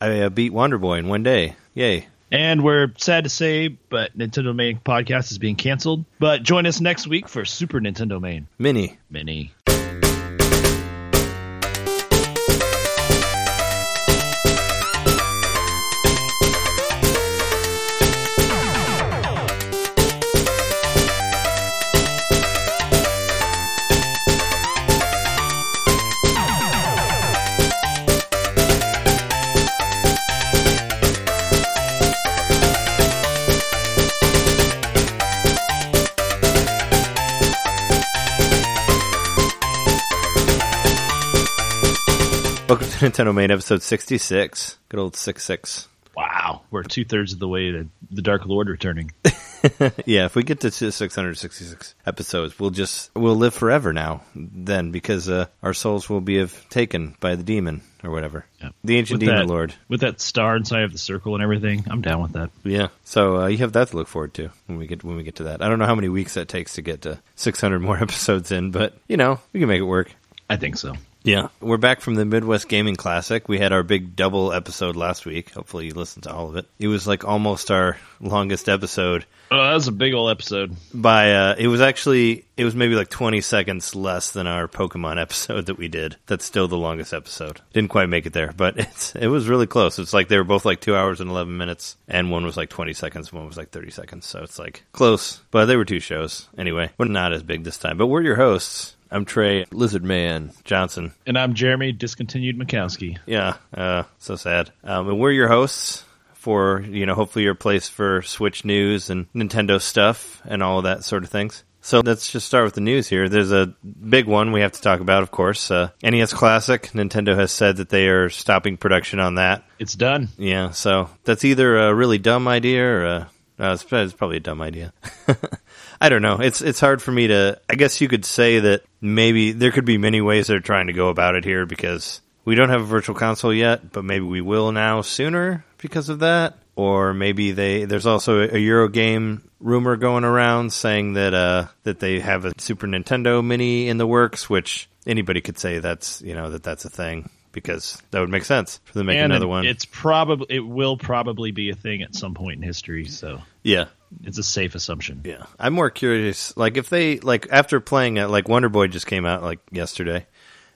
I uh, beat Wonder Boy in one day. Yay! And we're sad to say, but Nintendo Main podcast is being canceled. But join us next week for Super Nintendo Main Mini. Mini. Nintendo Main episode 66. Good old 66. Wow, we're two thirds of the way to the Dark Lord returning. Yeah, if we get to 666 episodes, we'll just, we'll live forever now then because uh, our souls will be have taken by the demon or whatever. Yeah. The ancient With demon that- lord. With that star inside of the circle and everything, I'm down with that. Yeah. So uh, you have that to look forward to when we get when we get to that. I don't know how many weeks that takes to get to 600 more episodes in, but you know, we can make it work. I think so. Yeah. We're back from the Midwest Gaming Classic. We had our big double episode last week. Hopefully you listened to all of it. It was like almost our longest episode Oh, that was a big old episode. by uh it was actually it was maybe like 20 seconds less than our Pokemon episode that we did. That's still the longest episode. Didn't quite make it there, but it's it was really close. It's like they were both like 2 hours and 11 minutes and one was like 20 seconds, one was like 30 seconds. So it's like close, but they were two shows. Anyway, we're not as big this time, but we're your hosts. I'm Trey Lizard Man Johnson. And I'm Jeremy Discontinued Mikowski. Yeah, uh, so sad. Um, and we're your hosts for, you know, hopefully your place for Switch news and Nintendo stuff and all of that sort of things. So let's just start with the news here. There's a big one we have to talk about, of course. Uh, NES Classic. Nintendo has said that they are stopping production on that. It's done. Yeah, so that's either a really dumb idea or a, uh, it's, it's probably a dumb idea. I don't know. It's it's hard for me to. I guess you could say that maybe there could be many ways they're trying to go about it here because we don't have a virtual console yet, but maybe we will now sooner because of that. Or maybe they there's also a Eurogamer rumor going around saying that uh that they have a Super Nintendo Mini in the works, which anybody could say that's you know that that's a thing because that would make sense for them to make and another it- one. It's probably it will probably be a thing at some point in history, so yeah, it's a safe assumption. Yeah, I'm more curious. Like if they like after playing it, like Wonder Boy just came out like yesterday,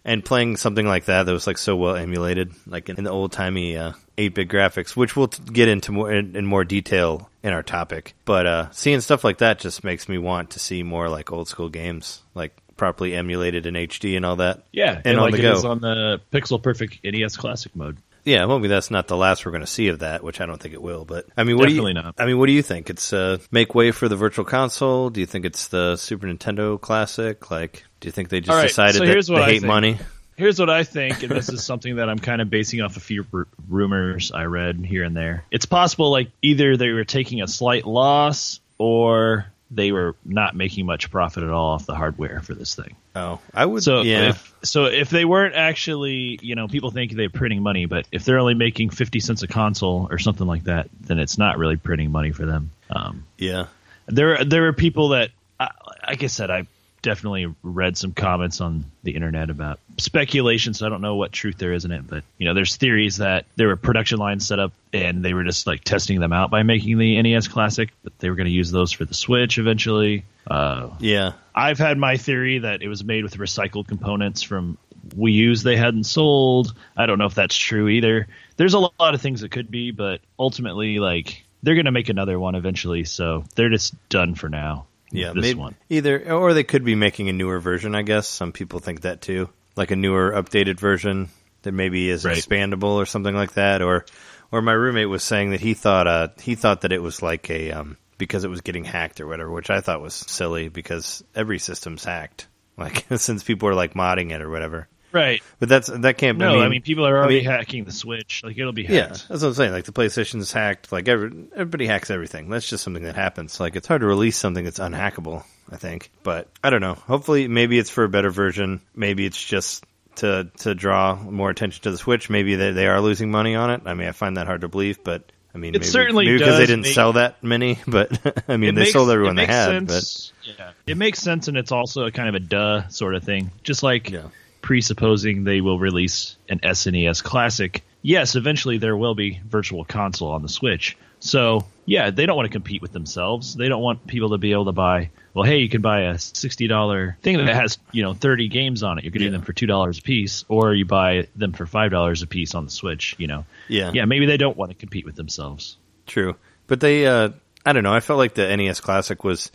and playing something like that that was like so well emulated, like in, in the old timey uh, 8-bit graphics, which we'll t- get into more in, in more detail in our topic. But uh, seeing stuff like that just makes me want to see more like old school games, like properly emulated in HD and all that. Yeah, And on like the it go. is on the Pixel Perfect NES Classic mode. Yeah, well, maybe that's not the last we're going to see of that, which I don't think it will. But I mean, what Definitely do you? not. I mean, what do you think? It's uh, make way for the Virtual Console. Do you think it's the Super Nintendo Classic? Like, do you think they just right, decided so that they I hate think. money? Here's what I think, and this is something that I'm kind of basing off a few r- rumors I read here and there. It's possible, like either they were taking a slight loss, or they were not making much profit at all off the hardware for this thing. Oh, I would. So yeah, if so if they weren't actually, you know, people think they're printing money, but if they're only making 50 cents a console or something like that, then it's not really printing money for them. Um, yeah, there there are people that I- like I said I definitely read some comments on the internet about speculation so I don't know what truth there is in it but you know there's theories that there were production lines set up and they were just like testing them out by making the NES classic but they were going to use those for the Switch eventually uh, yeah, I've had my theory that it was made with recycled components from Wii U's they hadn't sold. I don't know if that's true either. There's a lot of things that could be, but ultimately, like they're going to make another one eventually, so they're just done for now. Yeah. this maybe, one. either or they could be making a newer version. I guess some people think that too, like a newer, updated version that maybe is Right. expandable or something like that. Or, or my roommate was saying that he thought uh he thought that it was like a um because it was getting hacked or whatever, which I thought was silly because every system's hacked. Like since people are like modding it or whatever. Right. But that's that can't. Be No, I mean, people are already mean- hacking the Switch. Like it'll be hacked. Yeah, that's what I'm saying. Like the PlayStation's hacked. Like every, everybody hacks everything. That's just something that happens. Like it's hard to release something that's unhackable. I think, but I don't know. Hopefully, maybe it's for a better version. Maybe it's just to to draw more attention to the Switch. Maybe they they are losing money on it. I mean, I find that hard to believe, but. I mean, It maybe, certainly maybe because they didn't make- sell that many, but I mean, they makes- sold everyone they had. sense. yeah, it makes sense, and it's also a kind of a duh sort of thing. Just like Yeah. Presupposing they will release an SNES Classic yes, eventually there will be virtual console on the Switch. So yeah, they don't want to compete with themselves. They don't want people to be able to buy. Well, hey, you can buy a sixty dollar thing that has you know thirty games on it. You're getting Yeah. them for two dollars a piece, or you buy them for five dollars a piece on the Switch. You know, Yeah. yeah, maybe they don't want to compete with themselves. True, but they, uh, I don't know. I felt like the NES Classic was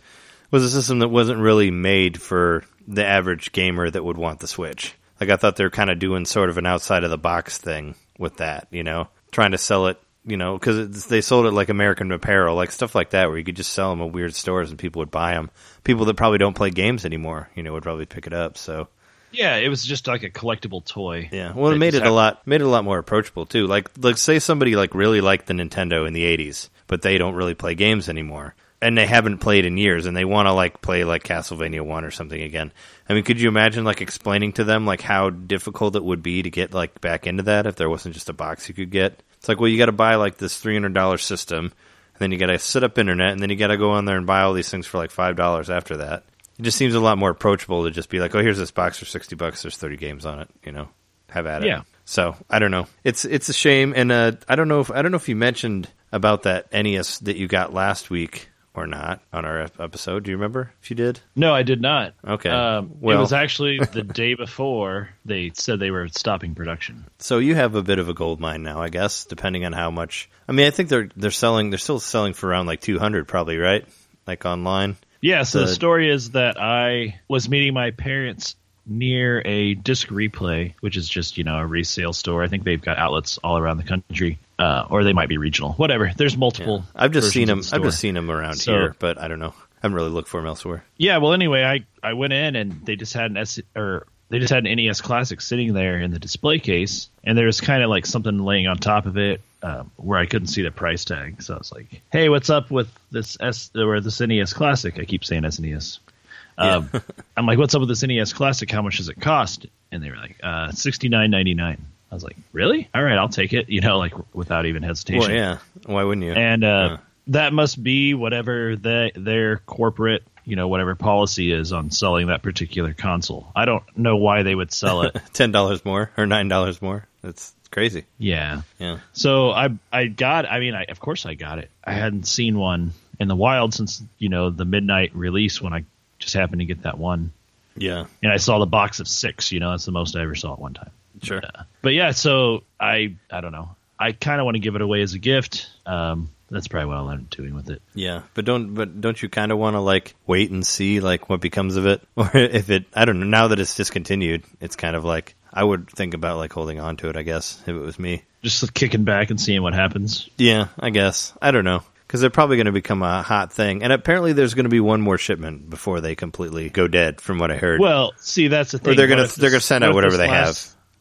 was a system that wasn't really made for the average gamer that would want the Switch. Like I thought they were kind of doing sort of an outside of the box thing with that, you know, trying to sell it, you know, because they sold it like American Apparel, like stuff like that, where you could just sell them at weird stores and people would buy them. People that probably don't play games anymore, you know, would probably pick it up. So Yeah, it was just like a collectible toy. yeah, well, it made it a lot made it a lot more approachable too. Like, like say somebody like really liked the Nintendo in the '80s, but they don't really play games anymore, and they haven't played in years, and they want to like play like Castlevania One or something again. I mean, could you imagine like explaining to them like how difficult it would be to get like back into that if there wasn't just a box you could get? It's like, well, you got to buy like this three hundred dollar system, and then you got to set up internet, and then you got to go on there and buy all these things for like five dollars after that. It just seems a lot more approachable to just be like, oh, here's this box for sixty bucks. There's thirty games on it. You know, have at it. Yeah. So I don't know. It's it's a shame, and uh, I don't know if I don't know if you mentioned about that NES that you got last week or not on our episode. Do you remember if you did? No, I did not. Okay. Um, Well- it was actually the day before they said they were stopping production. So you have a bit of a gold mine now, I guess, depending on how much. I mean, I think they're they're selling. They're still selling for around like two hundred, probably, right? Like online. Yeah, so the, The- story is that I was meeting my parents near a disc replay, which is just, you know, a resale store. I think they've got outlets all around the country. Uh, or they might be regional. Whatever. There's multiple. I've just seen them. the I've just seen them around So- here, but I don't know. I haven't really looked for them elsewhere. Yeah, well anyway, I I went in and they just had an S or they just had an NES Classic sitting there in the display case, and there was kind of like something laying on top of it um, where I couldn't see the price tag. So I was like, "Hey, what's up with this S or this NES Classic?" I keep saying SNES. Um, I'm like, "What's up with this NES Classic? How much does it cost?" And they were like, uh, sixty nine ninety nine. I was like, "Really? All right, I'll take it." You know, like without even hesitation. Well, yeah. Why wouldn't you? And uh, Yeah. that must be whatever they, their corporate, you know, whatever policy is on selling that particular console. I don't know why they would sell it. ten dollars more or nine dollars more. That's crazy. yeah. Yeah. So I I got. I mean, I, of course I got it. I hadn't seen one in the wild since you know the midnight release when I just happened to get that one, Yeah. and I saw the box of six. You know, that's the most I ever saw at one time. Sure. Uh, but yeah, so I I don't know. I kind of want to give it away as a gift. Um, that's probably what I'll end up doing with it. Yeah, but don't but don't you kind of want to like wait and see like what becomes of it, or if it I don't know. Now that it's discontinued, it's kind of like I would think about like holding on to it. I guess if it was me. Just kicking back and seeing what happens. Yeah, I guess I don't know because they're probably going to become a hot thing, and apparently there's going to be one more shipment before they completely go dead, from what I heard. Well, see, that's the thing. or they're gonna they're gonna send out whatever they have.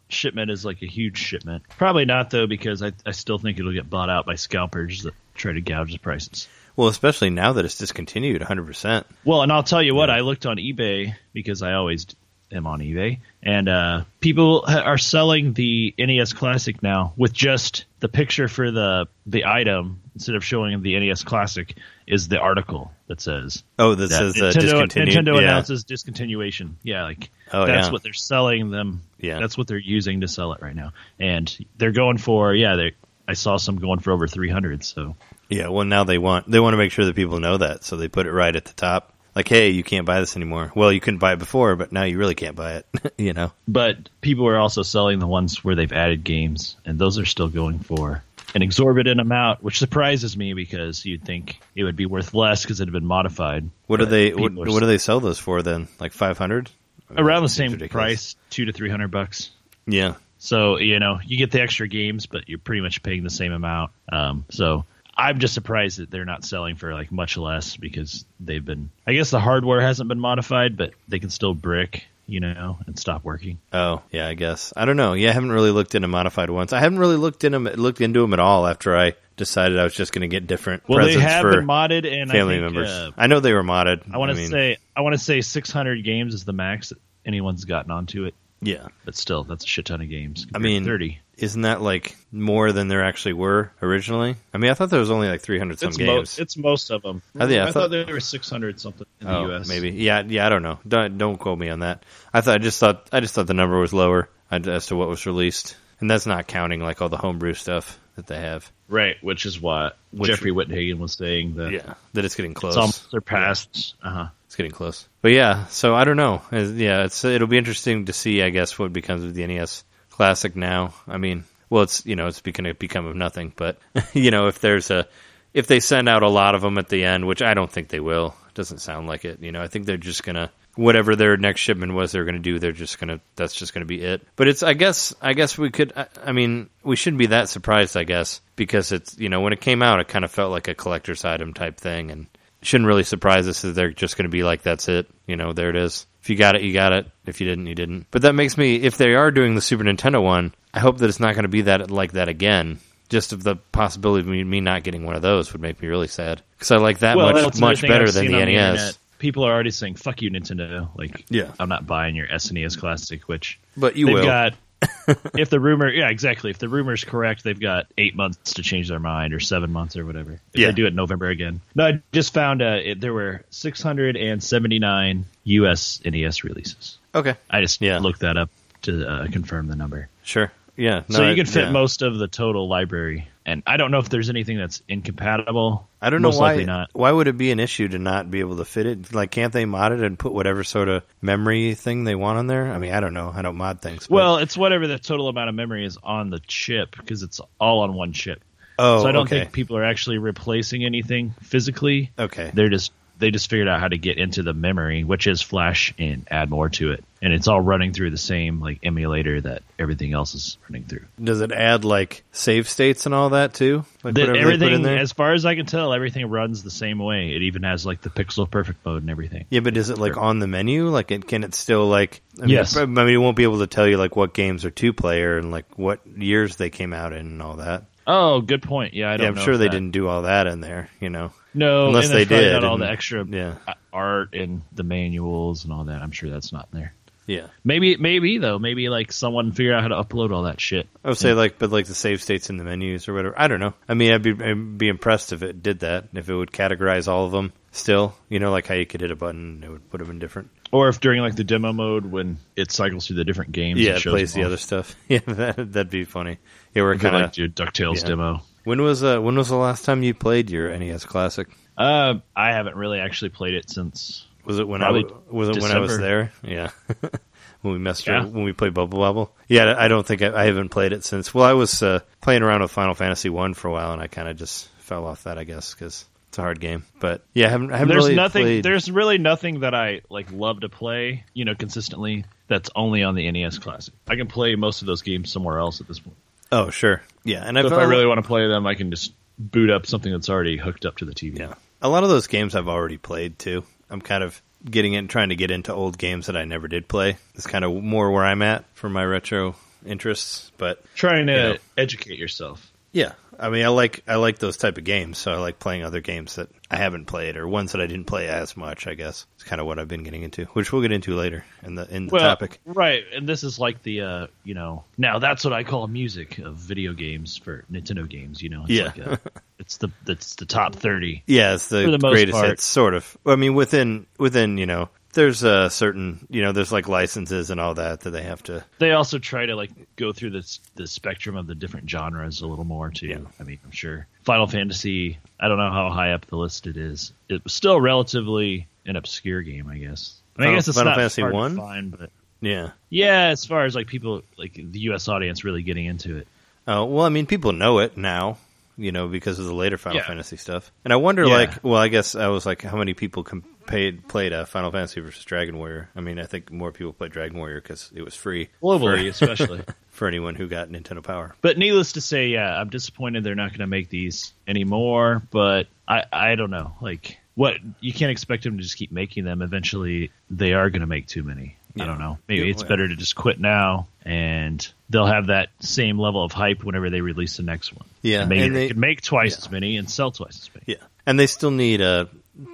Shipment is like a huge shipment. Probably not though, because I, I still think it'll get bought out by scalpers that try to gouge the prices. Well, especially now that it's discontinued, 100. percent Well, and I'll tell you what, I looked on eBay because I always am on eBay, and uh, people ha- are selling the NES Classic now with just the picture for the the item instead of showing the NES Classic is the article that says Oh, that that says uh, Nintendo, discontinued. Nintendo yeah. announces discontinuation. Yeah, like Oh, that's yeah. what they're selling them. Yeah. that's what they're using to sell it right now, and they're going for yeah. They I saw some going for over three hundred. So Yeah, well, now they want they want to make sure that people know that, so they put it right at the top. Like, hey, you can't buy this anymore. Well, you couldn't buy it before, but now you really can't buy it. you know? but people are also selling the ones where they've added games, and those are still going for an exorbitant amount, which surprises me because you'd think it would be worth less because it had been modified. What do they what, people are what do they sell those for then? Like five hundred? around the same price, two to three hundred bucks. Yeah, So you know you get the extra games, but you're pretty much paying the same amount. Um, so I'm just surprised that they're not selling for like much less because they've been. I guess the hardware hasn't been modified, but they can still brick, you know, and stop working. Oh, yeah, I guess. I don't know. Yeah, I haven't really looked into modified ones. I haven't really looked in them, looked into them at all after I decided I was just going to get different Well, they have for been modded, and family I think, members. uh, I know they were modded. I want to mean, say I want to say 600 games is the max that anyone's gotten onto it, yeah. but still, that's a shit ton of games. I mean, 30. Isn't that like more than there actually were originally? I mean, I thought there was only like 300 some It's, games. most it's most of them. I think- I I, thought- thought there were 600 something in the oh, U.S. maybe. Yeah, yeah. I don't know. Don't don't quote me on that. I thought I just thought I just thought the number was lower as to what was released. and that's not counting like all the homebrew stuff that they have. Right, which is what Which- Jeffrey Wittenhagen was saying that Yeah, that it's getting close. it's surpassed. Uh-huh. It's getting close. But yeah, so I don't know. Yeah, it's it'll be interesting to see. I guess what becomes of the NES Classic now. I mean, well, it's you know it's going to become of nothing. But you know, if there's a if they send out a lot of them at the end, which I don't think they will. It doesn't sound like it. You know, I think they're just gonna whatever their next shipment was they're gonna do. They're just gonna that's just gonna be it. But it's I guess I guess we could. I, I mean, we shouldn't be that surprised. I guess because it's you know when it came out, it kind of felt like a collector's item type thing and shouldn't really surprise us that they're just going to be like, that's it. You know, there it is. If you got it, you got it. If you didn't, you didn't. But that makes me, if they are doing the Super Nintendo one, I hope that it's not going to be that like that again. Just of the possibility of me, me not getting one of those would make me really sad because I like that Well, much much better I've than the NES. internet. People are already saying "fuck you, Nintendo." Like, Yeah. I'm not buying your SNES Classic. Which but you they've will. got. if the rumor, yeah, exactly. If the rumor is correct, they've got eight months to change their mind, or seven months, or whatever. If Yeah. they do it in November again. No, I just found uh, it, there were 679 U.S. NES releases. okay, I just Yeah. looked that up to uh, confirm the number. sure. Yeah. so no, you can fit yeah. most of the total library, and I don't know if there's anything that's incompatible. I don't know Most why. not. Why would it be an issue to not be able to fit it? Like, can't they mod it and put whatever sort of memory thing they want on there? I mean, I don't know. I don't mod things. but- Well, it's whatever the total amount of memory is on the chip because it's all on one chip. oh, so I don't okay. think people are actually replacing anything physically. okay. They're just they just figured out how to get into the memory, which is flash, and add more to it. And it's all running through the same like emulator that everything else is running through. Does it add like save states and all that too? Like The- everything, as far as I can tell, everything runs the same way. It even has like the pixel perfect mode and everything. yeah, but is it like on the menu? Like, it, can it still like? I mean, Yes. I mean, it won't be able to tell you like what games are two player and like what years they came out in and all that. Oh, good point. Yeah, I don't Yeah, I'm sure they that- didn't do all that in there. You know. No, Unless and they that's probably did, Not all and- the extra Yeah. art and the manuals and all that. I'm sure that's not there. Yeah. Maybe, maybe though. Maybe like someone figure out how to upload all that shit. I would say like, but like the save states in the menus or whatever. I don't know. I mean, I'd be I'd be impressed if it did that. If it would categorize all of them still. You know, like how you could hit a button, and it would put them in different. Or if during like the demo mode when it cycles through the different games, Yeah, it it plays the all. other stuff. Yeah, that, that'd be funny. Yeah, we're I feel kind like of. your Ducktales yeah. demo. When was uh when was the last time you played your NES Classic? Uh, I haven't really actually played it since. Was it when I was it when I was there? Yeah. when we messed Yeah. around, when we played Bubble Bobble. Yeah, I don't think I, I haven't played it since. Well, I was uh, playing around with Final Fantasy One for a while, and I kind of just fell off that, I guess, because it's a hard game. But yeah, I haven't, I haven't There's really nothing. played. There's really nothing that I like love to play. You know, consistently. That's only on the NES Classic. I can play most of those games somewhere else at this point. Oh, sure. Yeah, and So if I really want to play them, I can just boot up something that's already hooked up to the TV. Yeah. A lot of those games I've already played too. I'm kind of getting in trying to get into old games that I never did play. It's kind of more where I'm at for my retro interests, but Trying to Yeah. educate yourself. yeah. I mean, I like I like those type of games, so I like playing other games that I haven't played or ones that I didn't play as much, I guess. It's kind of what I've been getting into, which we'll get into later in the in the well, topic. right, and this is like the uh, you know now that's what I call music of video games for Nintendo games. You know, it's Yeah. like a, it's the it's the top thirty. Yeah, it's the, the greatest hits, sort of. I mean, within within you know, there's a certain you know, there's like licenses and all that that they have to. They also try to like go through this the spectrum of the different genres a little more too. Yeah. I mean, I'm sure Final Fantasy. I don't know how high up the list it is. It was still relatively an obscure game, I guess. I, mean, I guess it's Final not Fantasy one? fine, but Yeah. yeah, as far as like people like the U.S. audience really getting into it. Oh well, I mean, people know it now, you know, because of the later Final Yeah. Fantasy stuff. And I wonder, Yeah. like, well, I guess I was like, how many people com- paid, played uh, Final Fantasy versus Dragon Warrior? I mean, I think more people played Dragon Warrior because it was free Globally, for, especially. for anyone who got Nintendo Power. But needless to say, yeah, I'm disappointed they're not going to make these anymore. But I, I don't know. Like, what you can't expect them to just keep making them. Eventually, they are going to make too many. I don't know. Maybe Yeah, it's well. better to just quit now, and they'll have that same level of hype whenever they release the next one. Yeah, and maybe and they, they- can make twice yeah. as many and sell twice as many. Yeah, and they still need a.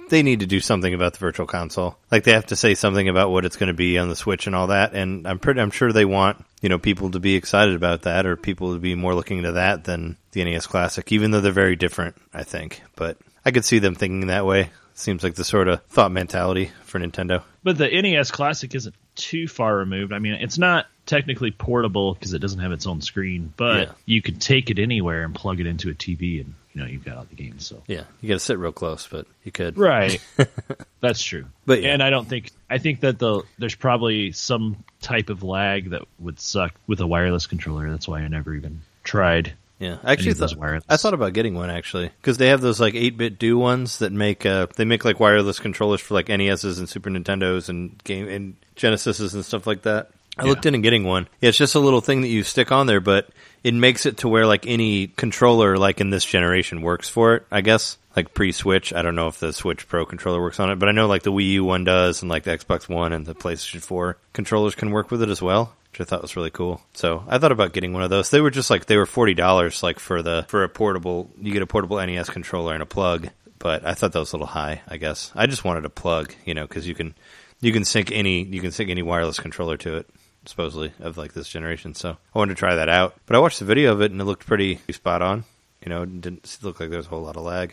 They need to do something about the Virtual Console. Like they have to say something about what it's going to be on the Switch and all that. And I'm pretty. I'm sure they want you know people to be excited about that, or people to be more looking to that than the NES Classic. Even though they're very different, I think. But I could see them thinking that way. Seems like the sort of thought mentality for Nintendo. But the NES Classic isn't too far removed. I mean, it's not technically portable because it doesn't have its own screen, but Yeah. you could take it anywhere and plug it into a TV, and you know you've got all the games. So Yeah, you got to sit real close, but you could. right, that's true. But yeah. and I don't think I think that the there's probably some type of lag that would suck with a wireless controller. That's why I never even tried. Yeah, I actually those thought, wireless. I thought about getting one actually because they have those like 8BitDo ones that make uh they make like wireless controllers for like NESs and Super Nintendos and game and Genesises and stuff like that. I Yeah. looked into getting one. Yeah, it's just a little thing that you stick on there, but it makes it to where like any controller like in this generation works for it. I guess like pre Switch. I don't know if the Switch Pro controller works on it, but I know like the Wii U one does, and like the Xbox One and the PlayStation Four controllers can work with it as well which I thought was really cool. So I thought about getting one of those. They were just like they were forty dollars, like for the for a portable. You get a portable NES controller and a plug, but I thought that was a little high. I guess I just wanted a plug, you know, because you can you can sync any you can sync any wireless controller to it. Supposedly of like this generation, so I wanted to try that out. But I watched the video of it and it looked pretty spot on. You know, didn't look like there was a whole lot of lag.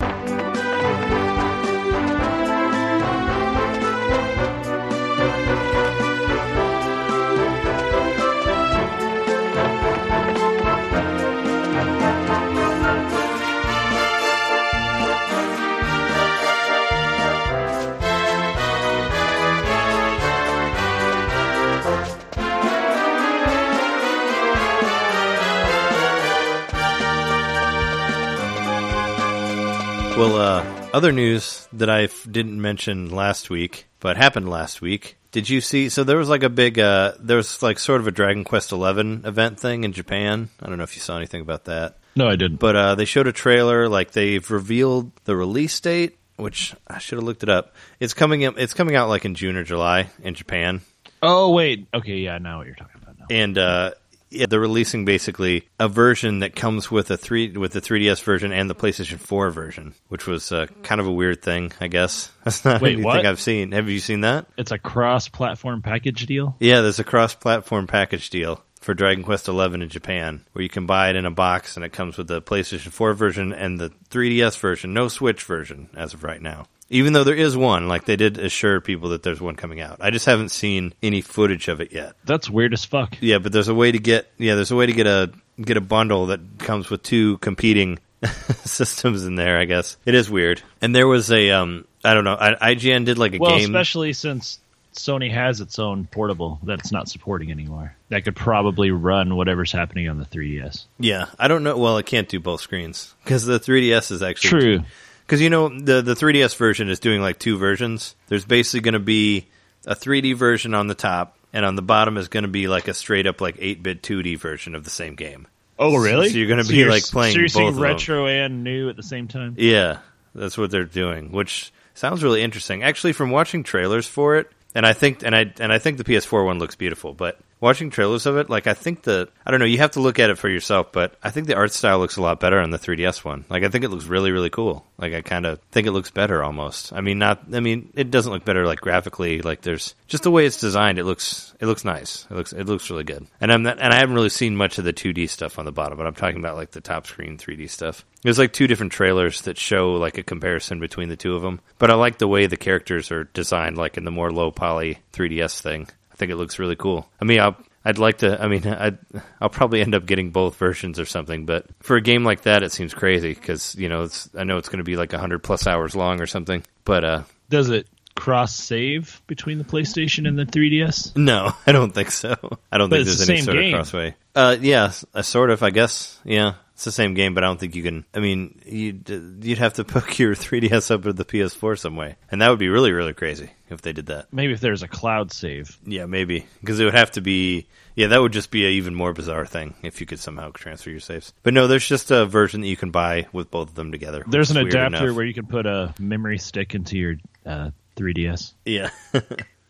Well, uh, other news that I f- didn't mention last week, but happened last week. Did you see? So there was like a big, uh, there was like sort of a Dragon Quest XI event thing in Japan. I don't know if you saw anything about that, No, I didn't. but uh, they showed a trailer. Like they've revealed the release date, which I should have looked it up. It's coming. in- It's coming out like in June or July in Japan. oh wait, okay, yeah, I know what you're talking about now. and uh, yeah, they're releasing basically a version that comes with a three with the 3DS version and the PlayStation 4 version, which was uh, kind of a weird thing, I guess. That's not Wait, anything what? I've seen. Have you seen that? It's a cross-platform package deal. Yeah, there's a cross-platform package deal for Dragon Quest XI in Japan, where you can buy it in a box and it comes with the PlayStation 4 version and the 3DS version, no Switch version as of right now. Even though there is one, like they did assure people that there's one coming out. I just haven't seen any footage of it yet. That's weird as fuck. Yeah, but there's a way to get yeah, there's a way to get a get a bundle that comes with two competing systems in there. I guess it is weird. And there was a um, I don't know. I, IGN did like a Well, game. especially since Sony has its own portable that it's not supporting anymore. That could probably run whatever's happening on the 3DS. yeah, I don't know. Well, it can't do both screens because the 3DS is actually True. Because you know the the 3DS version is doing like two versions. There's basically going to be a 3D version on the top, and on the bottom is going to be like a straight up like 8-bit 2D version of the same game. Oh, really? So you're gonna be, like, playing So you're seeing both of them. retro and new at the same time. Yeah, that's what they're doing, which sounds really interesting. Actually, from watching trailers for it, and I think and I and I think the PS4 one looks beautiful, but watching trailers of it, like I think the I don't know, you have to look at it for yourself, but I think the art style looks a lot better on the 3DS one. Like I think it looks really really cool. Like I kind of think it looks better almost. I mean, not I mean, it doesn't look better like graphically, like there's just the way it's designed, it looks it looks nice. It looks it looks really good. And I'm not, and I haven't really seen much of the 2D stuff on the bottom, but I'm talking about like the top screen 3D stuff. There's like two different trailers that show like a comparison between the two of them. But I like the way the characters are designed, like in the more low poly 3DS thing. I think it looks really cool. I mean, I'll, I'd like to. I mean, I'd, I'll probably end up getting both versions or something. But for a game like that, it seems crazy because you know, it's I know it's going to be like hundred plus hours long or something. But uh, Does it cross save between the PlayStation and the 3DS? no, I don't think so. I don't But think there's the any sort game. of crossway. Uh, yeah, uh, sort of. I guess. Yeah, it's the same game, but I don't think you can. I mean, you'd you'd have to hook your 3DS up with the PS4 some way, and that would be really really crazy if they did that. Maybe if there's a cloud save. Yeah, maybe because it would have to be. Yeah, that would just be an even more bizarre thing if you could somehow transfer your saves. But no, there's just a version that you can buy with both of them together. There's an adapter enough. where you can put a memory stick into your uh, 3DS. yeah,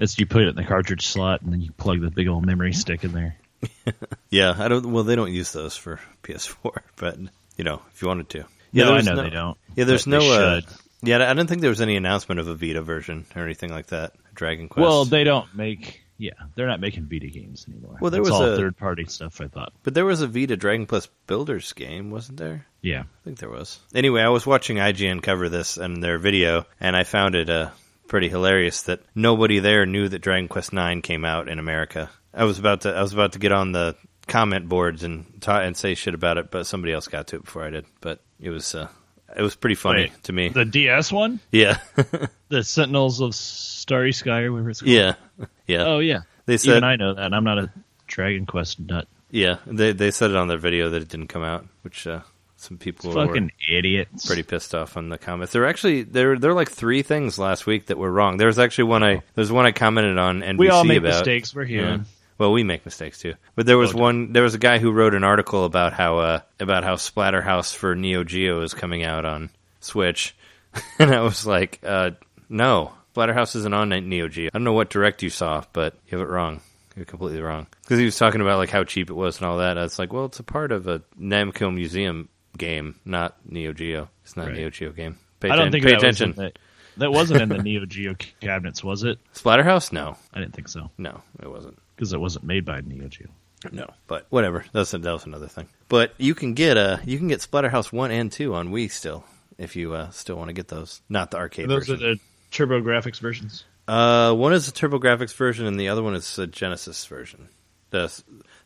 It's you put it in the cartridge slot and then you plug the big old memory stick in there. yeah. I don't. Well, they don't use those for PS4, but you know, if you wanted to. Yeah, no, I know no- they don't. Yeah, there's no. Uh, yeah, I don't think there was any announcement of a Vita version or anything like that. Dragon Quest. Well, they don't make. Yeah, they're not making Vita games anymore. Well, there It's was all a- third party stuff. I thought. but there was a Vita Dragon Quest Builders game, wasn't there? Yeah, I think there was. Anyway, I was watching IGN cover this and their video, and I found it uh, pretty hilarious that nobody there knew that Dragon Quest Nine came out in America. I was about to I was about to get on the comment boards and ta- and say shit about it, but somebody else got to it before I did. But it was uh, it was pretty funny Wait, to me. The DS one, yeah, the Sentinels of Starry Sky, or whatever it's called. yeah, yeah. Oh yeah. They said Even I know that. I'm not a Dragon Quest nut. yeah. They they said it on their video that it didn't come out, which uh, some people Fucking were idiots. pretty pissed off on the comments. There were actually there there were like three things last week that were wrong. There was actually one I there's one I commented on NBC We all make about. mistakes. We're human. Well, we make mistakes too. But there was Oh, one. There was a guy who wrote an article about how uh, about how Splatterhouse for Neo Geo is coming out on Switch, and I was like, uh, no, Splatterhouse isn't on Neo Geo. I don't know what direct you saw, but you have it wrong. You're completely wrong because he was talking about like how cheap it was and all that. I was like, well, it's a part of a Namco Museum game, not Neo Geo. It's not a Right. Neo Geo game. Pay, I don't atten- think pay that attention. was the, that wasn't in the Neo Geo cabinets, was it? Splatterhouse? No, I didn't think so no, it wasn't. because it wasn't made by Neo Geo. No, but whatever. That's that was another thing. But you can get uh you can get Splatterhouse one and two on Wii still if you uh, still want to get those. Not the arcade Those version. are the TurboGrafx versions. uh, one is the Graphics version, and the other one is the Genesis version. The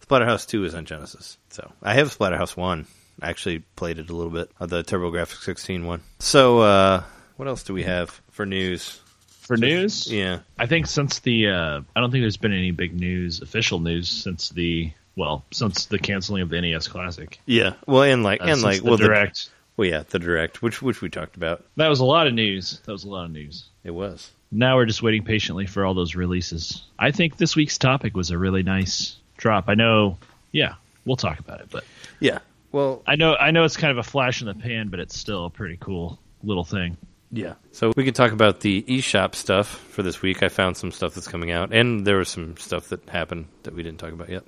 Splatterhouse two is on Genesis. So I have Splatterhouse one. I actually played it a little bit of the TurboGrafx 16 one. So uh, what else do we have for news? For news, Yeah, I think since the uh, I don't think there's been any big news, official news since the well since the canceling of the NES Classic. yeah. Well, and like Uh, and like the well, direct. The, well, yeah, the direct, which which we talked about. That was a lot of news. That was a lot of news. It was. Now we're just waiting patiently for all those releases. I think this week's topic was a really nice drop. I know, yeah, we'll talk about it, but Yeah. Well, I know I know it's kind of a flash in the pan, but it's still a pretty cool little thing. Yeah. So we could talk about the eShop stuff for this week. I found some stuff that's coming out, and there was some stuff that happened that we didn't talk about yet.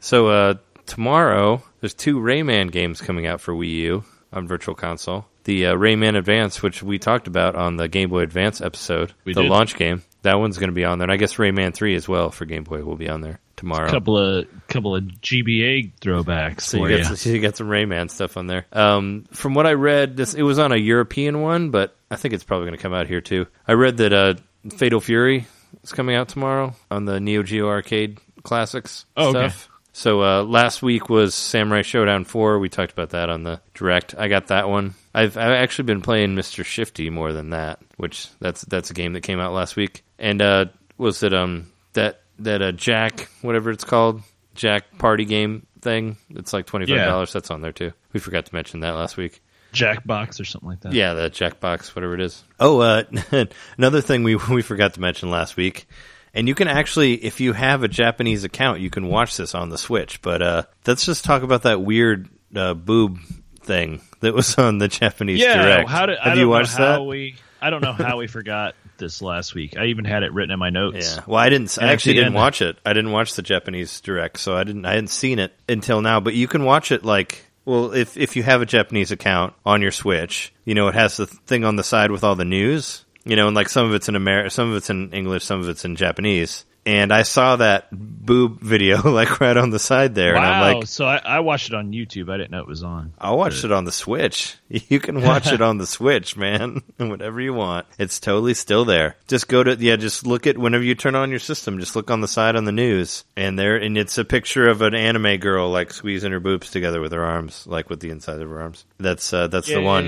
So uh, tomorrow, there's two Rayman games coming out for Wii U on Virtual Console. The uh, Rayman Advance, which we talked about on the Game Boy Advance episode, We the did. launch game, that one's going to be on there. And I guess Rayman 3 as well for Game Boy will be on there tomorrow. Couple of couple of GBA throwbacks So you you. got, some, you got some Rayman stuff on there. Um, from what I read, this it was on a European one, but I think it's probably going to come out here too. I read that uh, Fatal Fury is coming out tomorrow on the Neo Geo Arcade Classics Oh, okay. stuff. So uh, last week was Samurai Shodown Four. We talked about that on the direct. I got that one. I've I've actually been playing Mister Shifty more than that, which that's that's a game that came out last week. And uh, was it um that that uh, Jack whatever it's called Jack party game thing? It's like twenty five dollars. That's on there too. We forgot to mention that last week. Jackbox or something like that. Yeah, the Jackbox, whatever it is. Oh, uh, another thing we we forgot to mention last week, and you can actually, if you have a Japanese account, you can watch this on the Switch. But uh, let's just talk about that weird uh, boob thing that was on the Japanese yeah. Direct. How did have don't you watched how that? we? I don't know how we forgot this last week. I even had it written in my notes. Yeah. Well, I didn't. I And at actually didn't end- watch it. I didn't watch the Japanese direct, so I didn't. I hadn't seen it until now. But you can watch it like. Well, if if you have a Japanese account on your Switch, you know it has the thing on the side with all the news. You know, and like some of it's in Amer, some of it's in English, some of it's in Japanese. And I saw that boob video like right on the side there, and I'm like, so I, I watched it on YouTube. I didn't know it was on. I watched it on the Switch. You can watch it on the Switch, man. Whatever you want. It's totally still there. Just go to yeah, just look at whenever you turn on your system, just look on the side on the news and there and it's a picture of an anime girl like squeezing her boobs together with her arms, like with the inside of her arms. That's uh, that's the one.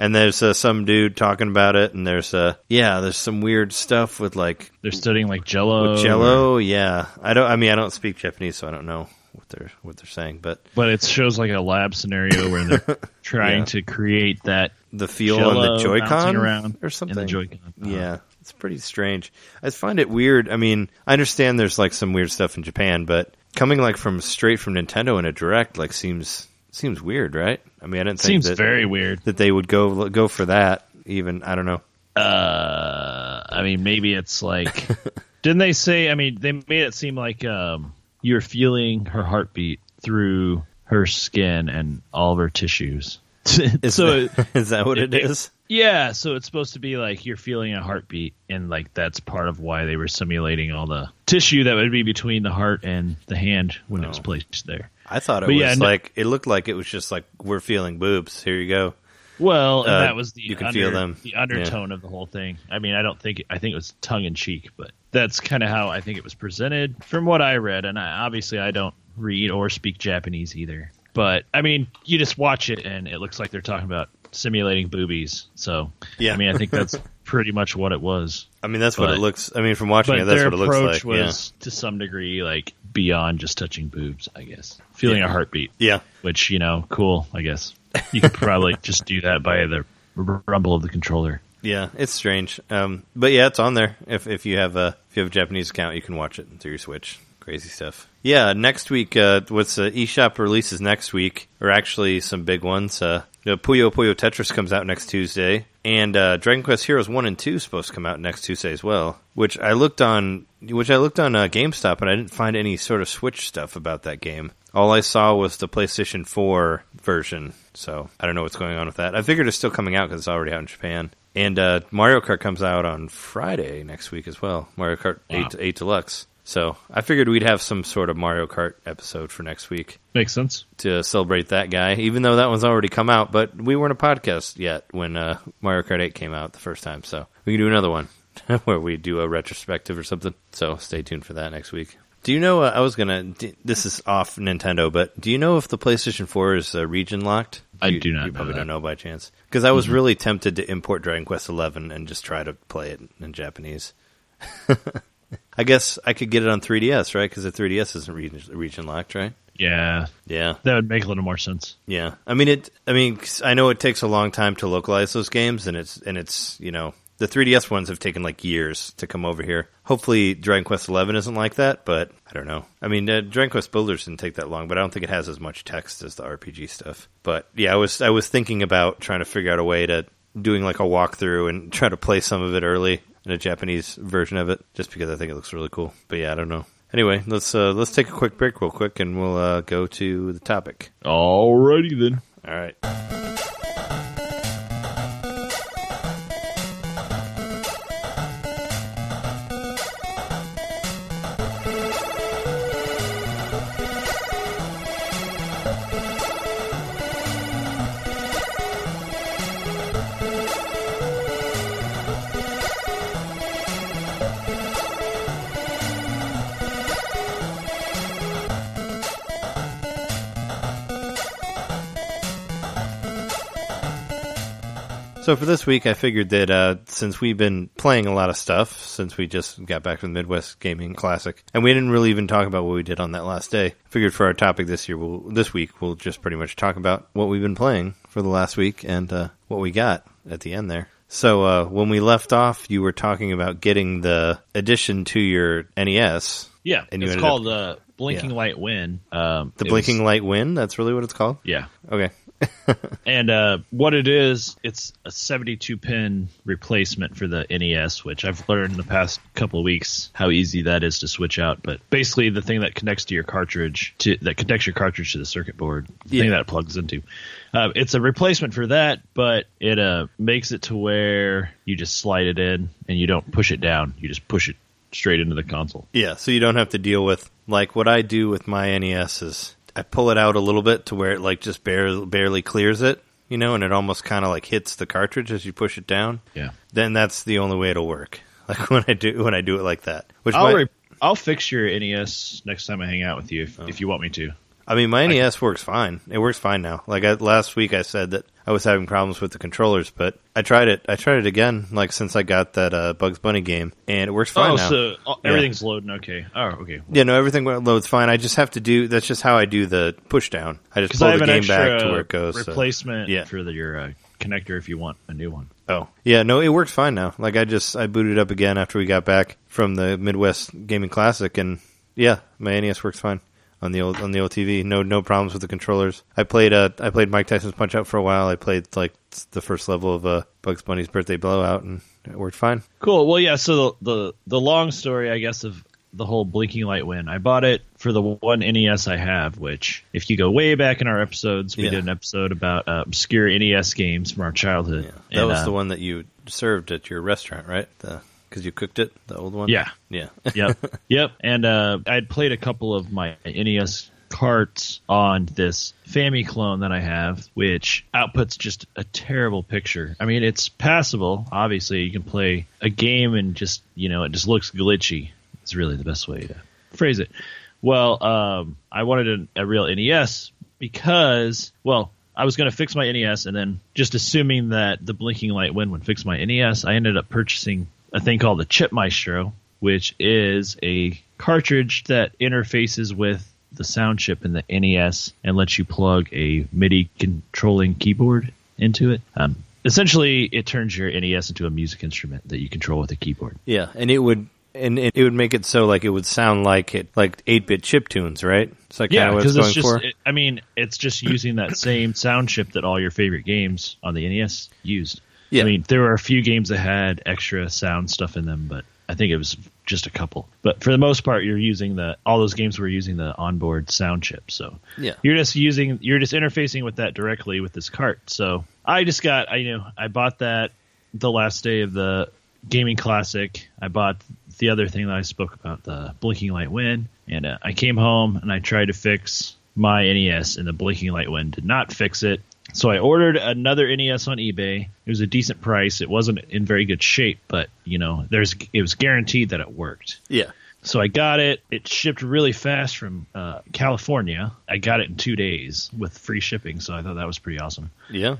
And there's uh, some dude talking about it and there's uh yeah, there's some weird stuff with like They're studying like Jello. with Jello, yeah. I don't I mean I don't speak Japanese so I don't know what they're what they're saying, but but it shows like a lab scenario where they're trying Yeah. to create that the feel on the Joy-Con around or something. the Joy-Con. Uh-huh. Yeah, it's pretty strange. I find it weird. I mean, I understand there's like some weird stuff in Japan, but coming like from straight from Nintendo in a direct like seems seems weird, right? I mean, I didn't think Seems that, very weird. that they would go go for that. Even I don't know. Uh, I mean, maybe it's like, didn't they say? I mean, they made it seem like um, you're feeling her heartbeat through her skin and all of her tissues. Is so that, is that what it it- is? yeah, so it's supposed to be like you're feeling a heartbeat, and like that's part of why they were simulating all the tissue that would be between the heart and the hand when it was Oh. placed there. I thought it But was yeah, no- like it looked like it was just like we're feeling boobs. Here you go. Well, and Uh, that was the you can under- feel them. the undertone of the whole thing. I mean, I don't think I think it was tongue in cheek, but that's kind of how I think it was presented from what I read. And I, obviously, I don't read or speak Japanese either. But I mean, you just watch it, and it looks like they're talking about simulating boobies. So Yeah. I mean, I think that's pretty much what it was. I mean, that's what it looks. I mean, from watching it, that's what it looks approach like. was to some degree like beyond just touching boobs. I guess feeling Yeah. a heartbeat, yeah, which you know, cool. I guess you could probably just do that by the rumble of the controller. yeah. It's strange, um, but yeah, it's on there. If if you have a if you have a Japanese account, you can watch it through your Switch. Crazy stuff. Yeah, next week, uh, what's uh, eShop releases next week are actually some big ones. Uh, you know, Puyo Puyo Tetris comes out next Tuesday, and uh, Dragon Quest Heroes One and Two is supposed to come out next Tuesday as well. Which I looked on, which I looked on uh, GameStop, and I didn't find any sort of Switch stuff about that game. All I saw was the PlayStation 4 version, so I don't know what's going on with that. I figured it's still coming out because it's already out in Japan. And uh, Mario Kart comes out on Friday next week as well. Mario Kart Wow. 8, 8 Deluxe. So I figured we'd have some sort of Mario Kart episode for next week Makes sense. to celebrate that guy, even though that one's already come out. But we weren't a podcast yet when uh, Mario Kart 8 came out the first time, so we can do another one where we do a retrospective or something. So stay tuned for that next week. Do you know? Uh, I was gonna. d- This is off Nintendo, but do you know if the PlayStation 4 is uh, region locked? I You- do not You know probably don't know by chance, because I was really tempted to import Dragon Quest 11 and just try to play it in Japanese. I guess I could get it on 3DS, right? Because the 3DS isn't region, region locked, right? Yeah, Yeah. that would make a little more sense. Yeah, I mean it. I mean, I know it takes a long time to localize those games, and it's and it's you know the 3DS ones have taken like years to come over here. Hopefully, Dragon Quest XI isn't like that, but I don't know. I mean, uh, Dragon Quest Builders didn't take that long, but I don't think it has as much text as the RPG stuff. But yeah, I was I was thinking about trying to figure out a way to doing like a walkthrough and try to play some of it early in a Japanese version of it, just because I think it looks really cool. But yeah, I don't know. Anyway, let's uh, let's take a quick break, real quick, and we'll uh, go to the topic. Alrighty then. All right. So for this week, I figured that uh, since we've been playing a lot of stuff since we just got back from the Midwest Gaming Classic, and we didn't really even talk about what we did on that last day, I figured for our topic this year, we'll, this week, we'll just pretty much talk about what we've been playing for the last week and uh, what we got at the end there. So uh, when we left off, you were talking about getting the addition to your NES, Yeah, And you it's called uh, Blinking Yeah. Light Win. Um, the Blinking was- Light Win. That's really what it's called. Yeah, Okay. and uh, what it is, it's a 72 pin replacement for the NES, which I've learned in the past couple of weeks how easy that is to switch out. But basically, the thing that connects to your cartridge to that connects your cartridge to the circuit board, the thing that it plugs into. Uh, it's a replacement for that, but it uh, makes it to where you just slide it in and you don't push it down. You just push it straight into the console. Yeah, so you don't have to deal with like what I do with my NES is I pull it out a little bit to where it like just barely barely clears it, you know, and it almost kind of like hits the cartridge as you push it down. Yeah. Then that's the only way it'll work. Like when I do when I do it like that. Which I'll might- re- I'll fix your NES next time I hang out with you if, oh. if you want me to. I mean, my NES works fine. It works fine now. Like I, last week, I said that I was having problems with the controllers, but I tried it. I tried it again, like since I got that uh, Bugs Bunny game, and it works fine oh, now. so uh, Yeah. everything's loading okay. Oh, okay. Yeah, no, everything loads fine. I just have to do. That's just how I do the push down. I just pull I the game back to where it goes. so- replacement yeah. for the, your uh, connector if you want a new one. Oh, yeah, no, it works fine now. Like I just I booted up again after we got back from the Midwest Gaming Classic, and yeah, my NES works fine on the old on the old TV. No, no problems with the controllers. I played uh I played Mike Tyson's Punch Out for a while. I played like the first level of uh, Bugs Bunny's Birthday Blowout, and it worked fine. Cool. Well, yeah. So the, the the long story, I guess, of the whole blinking light win. I bought it for the one NES I have. Which, if you go way back in our episodes, we Yeah. did an episode about uh, obscure NES games from our childhood. Yeah, that And, was uh, the one that you served at your restaurant, right? Because you cooked it, the old one. Yeah. yeah. yep, yep. And uh, I'd played a couple of my NES carts on this Fami clone that I have, which outputs just a terrible picture. I mean, it's passable. Obviously, you can play a game and just you know it just looks glitchy. It's really the best way to phrase it. Well, um, I wanted a, a real NES because, well, I was going to fix my NES, and then just assuming that the blinking light win would fix my NES, I ended up purchasing a thing called the Chip Maestro, which is a cartridge that interfaces with the sound chip in the NES and lets you plug a MIDI controlling keyboard into it. Um, essentially, it turns your NES into a music instrument that you control with a keyboard. Yeah, and it would and it, would make it so like it would sound like it like eight bit chip tunes, right? It's like Yeah, kind of what it's because it's just. It, I mean, it's just using that same sound chip that all your favorite games on the NES used. Yeah. I mean, there were a few games that had extra sound stuff in them, but I think it was just a couple. But for the most part, you're using the all those games were using the onboard sound chip. So Yeah. you're just using you're just interfacing with that directly with this cart. So I just got I you know I bought that the last day of the gaming classic. I bought the other thing that I spoke about, the blinking light win, and uh, I came home and I tried to fix my NES, and the blinking light win did not fix it. So I ordered another NES on eBay. It was a decent price. It wasn't in very good shape, but you know, there's it was guaranteed that it worked. Yeah. So I got it. It shipped really fast from uh, California. I got it in two days with free shipping, so I thought that was pretty awesome. Yeah.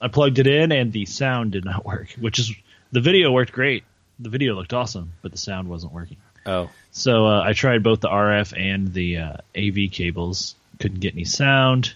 I plugged it in, and the sound did not work. Which is the video worked great. The video looked awesome, but the sound wasn't working. Oh. So uh, I tried both the RF and the uh, AV cables. Couldn't get any sound.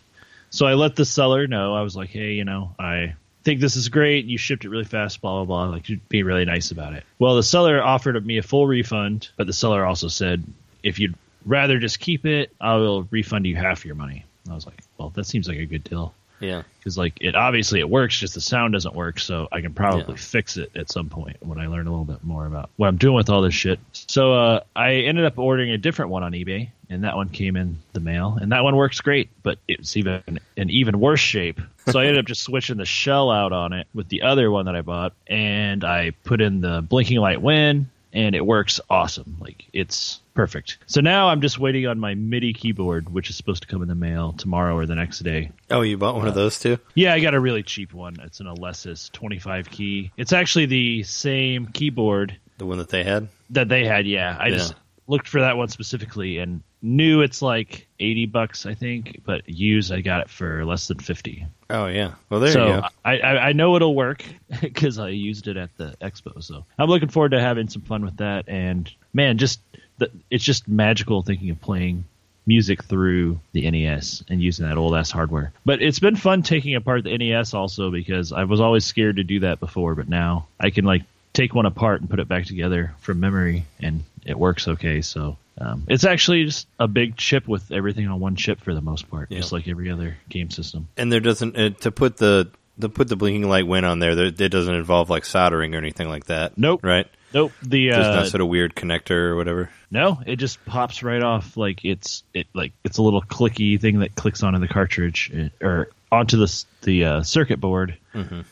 So I let the seller know. I was like, hey, you know, I think this is great. You shipped it really fast, blah, blah, blah. Like, you'd be really nice about it. Well, the seller offered me a full refund, but the seller also said, if you'd rather just keep it, I will refund you half your money. I was like, well, that seems like a good deal Yeah. because like it obviously it works just the sound doesn't work so i can probably Yeah. fix it at some point when i learn a little bit more about what i'm doing with all this shit so uh, i ended up ordering a different one on ebay and that one came in the mail and that one works great but it's even an even worse shape so i ended up just switching the shell out on it with the other one that i bought and i put in the blinking light win and it works awesome. Like it's perfect. So now I'm just waiting on my MIDI keyboard, which is supposed to come in the mail tomorrow or the next day. Oh, you bought one of uh, those too? Yeah, I got a really cheap one. It's an Alesis 25 key. It's actually the same keyboard The one that they had? that they had. Yeah, I just looked for that one specifically and knew it's like 80 bucks, I think, but used I got it for less than 50. Oh yeah. Well, there so you go. I, I I know it'll work because I used it at the expo. So I'm looking forward to having some fun with that. And man, just the, it's just magical thinking of playing music through the NES and using that old ass hardware. But it's been fun taking apart the NES also because I was always scared to do that before, but now I can like take one apart and put it back together from memory and it works okay. So um, it's actually just a big chip with everything on one chip for the most part, Yeah. just like every other game system. And there doesn't uh, to put the to put the blinking light win on there. There, it doesn't involve like soldering or anything like that. Nope. Right. Nope. The There's uh, no sort of weird connector or whatever. No, it just pops right off like it's it like it's a little clicky thing that clicks onto the cartridge eh, or onto the the uh, circuit board,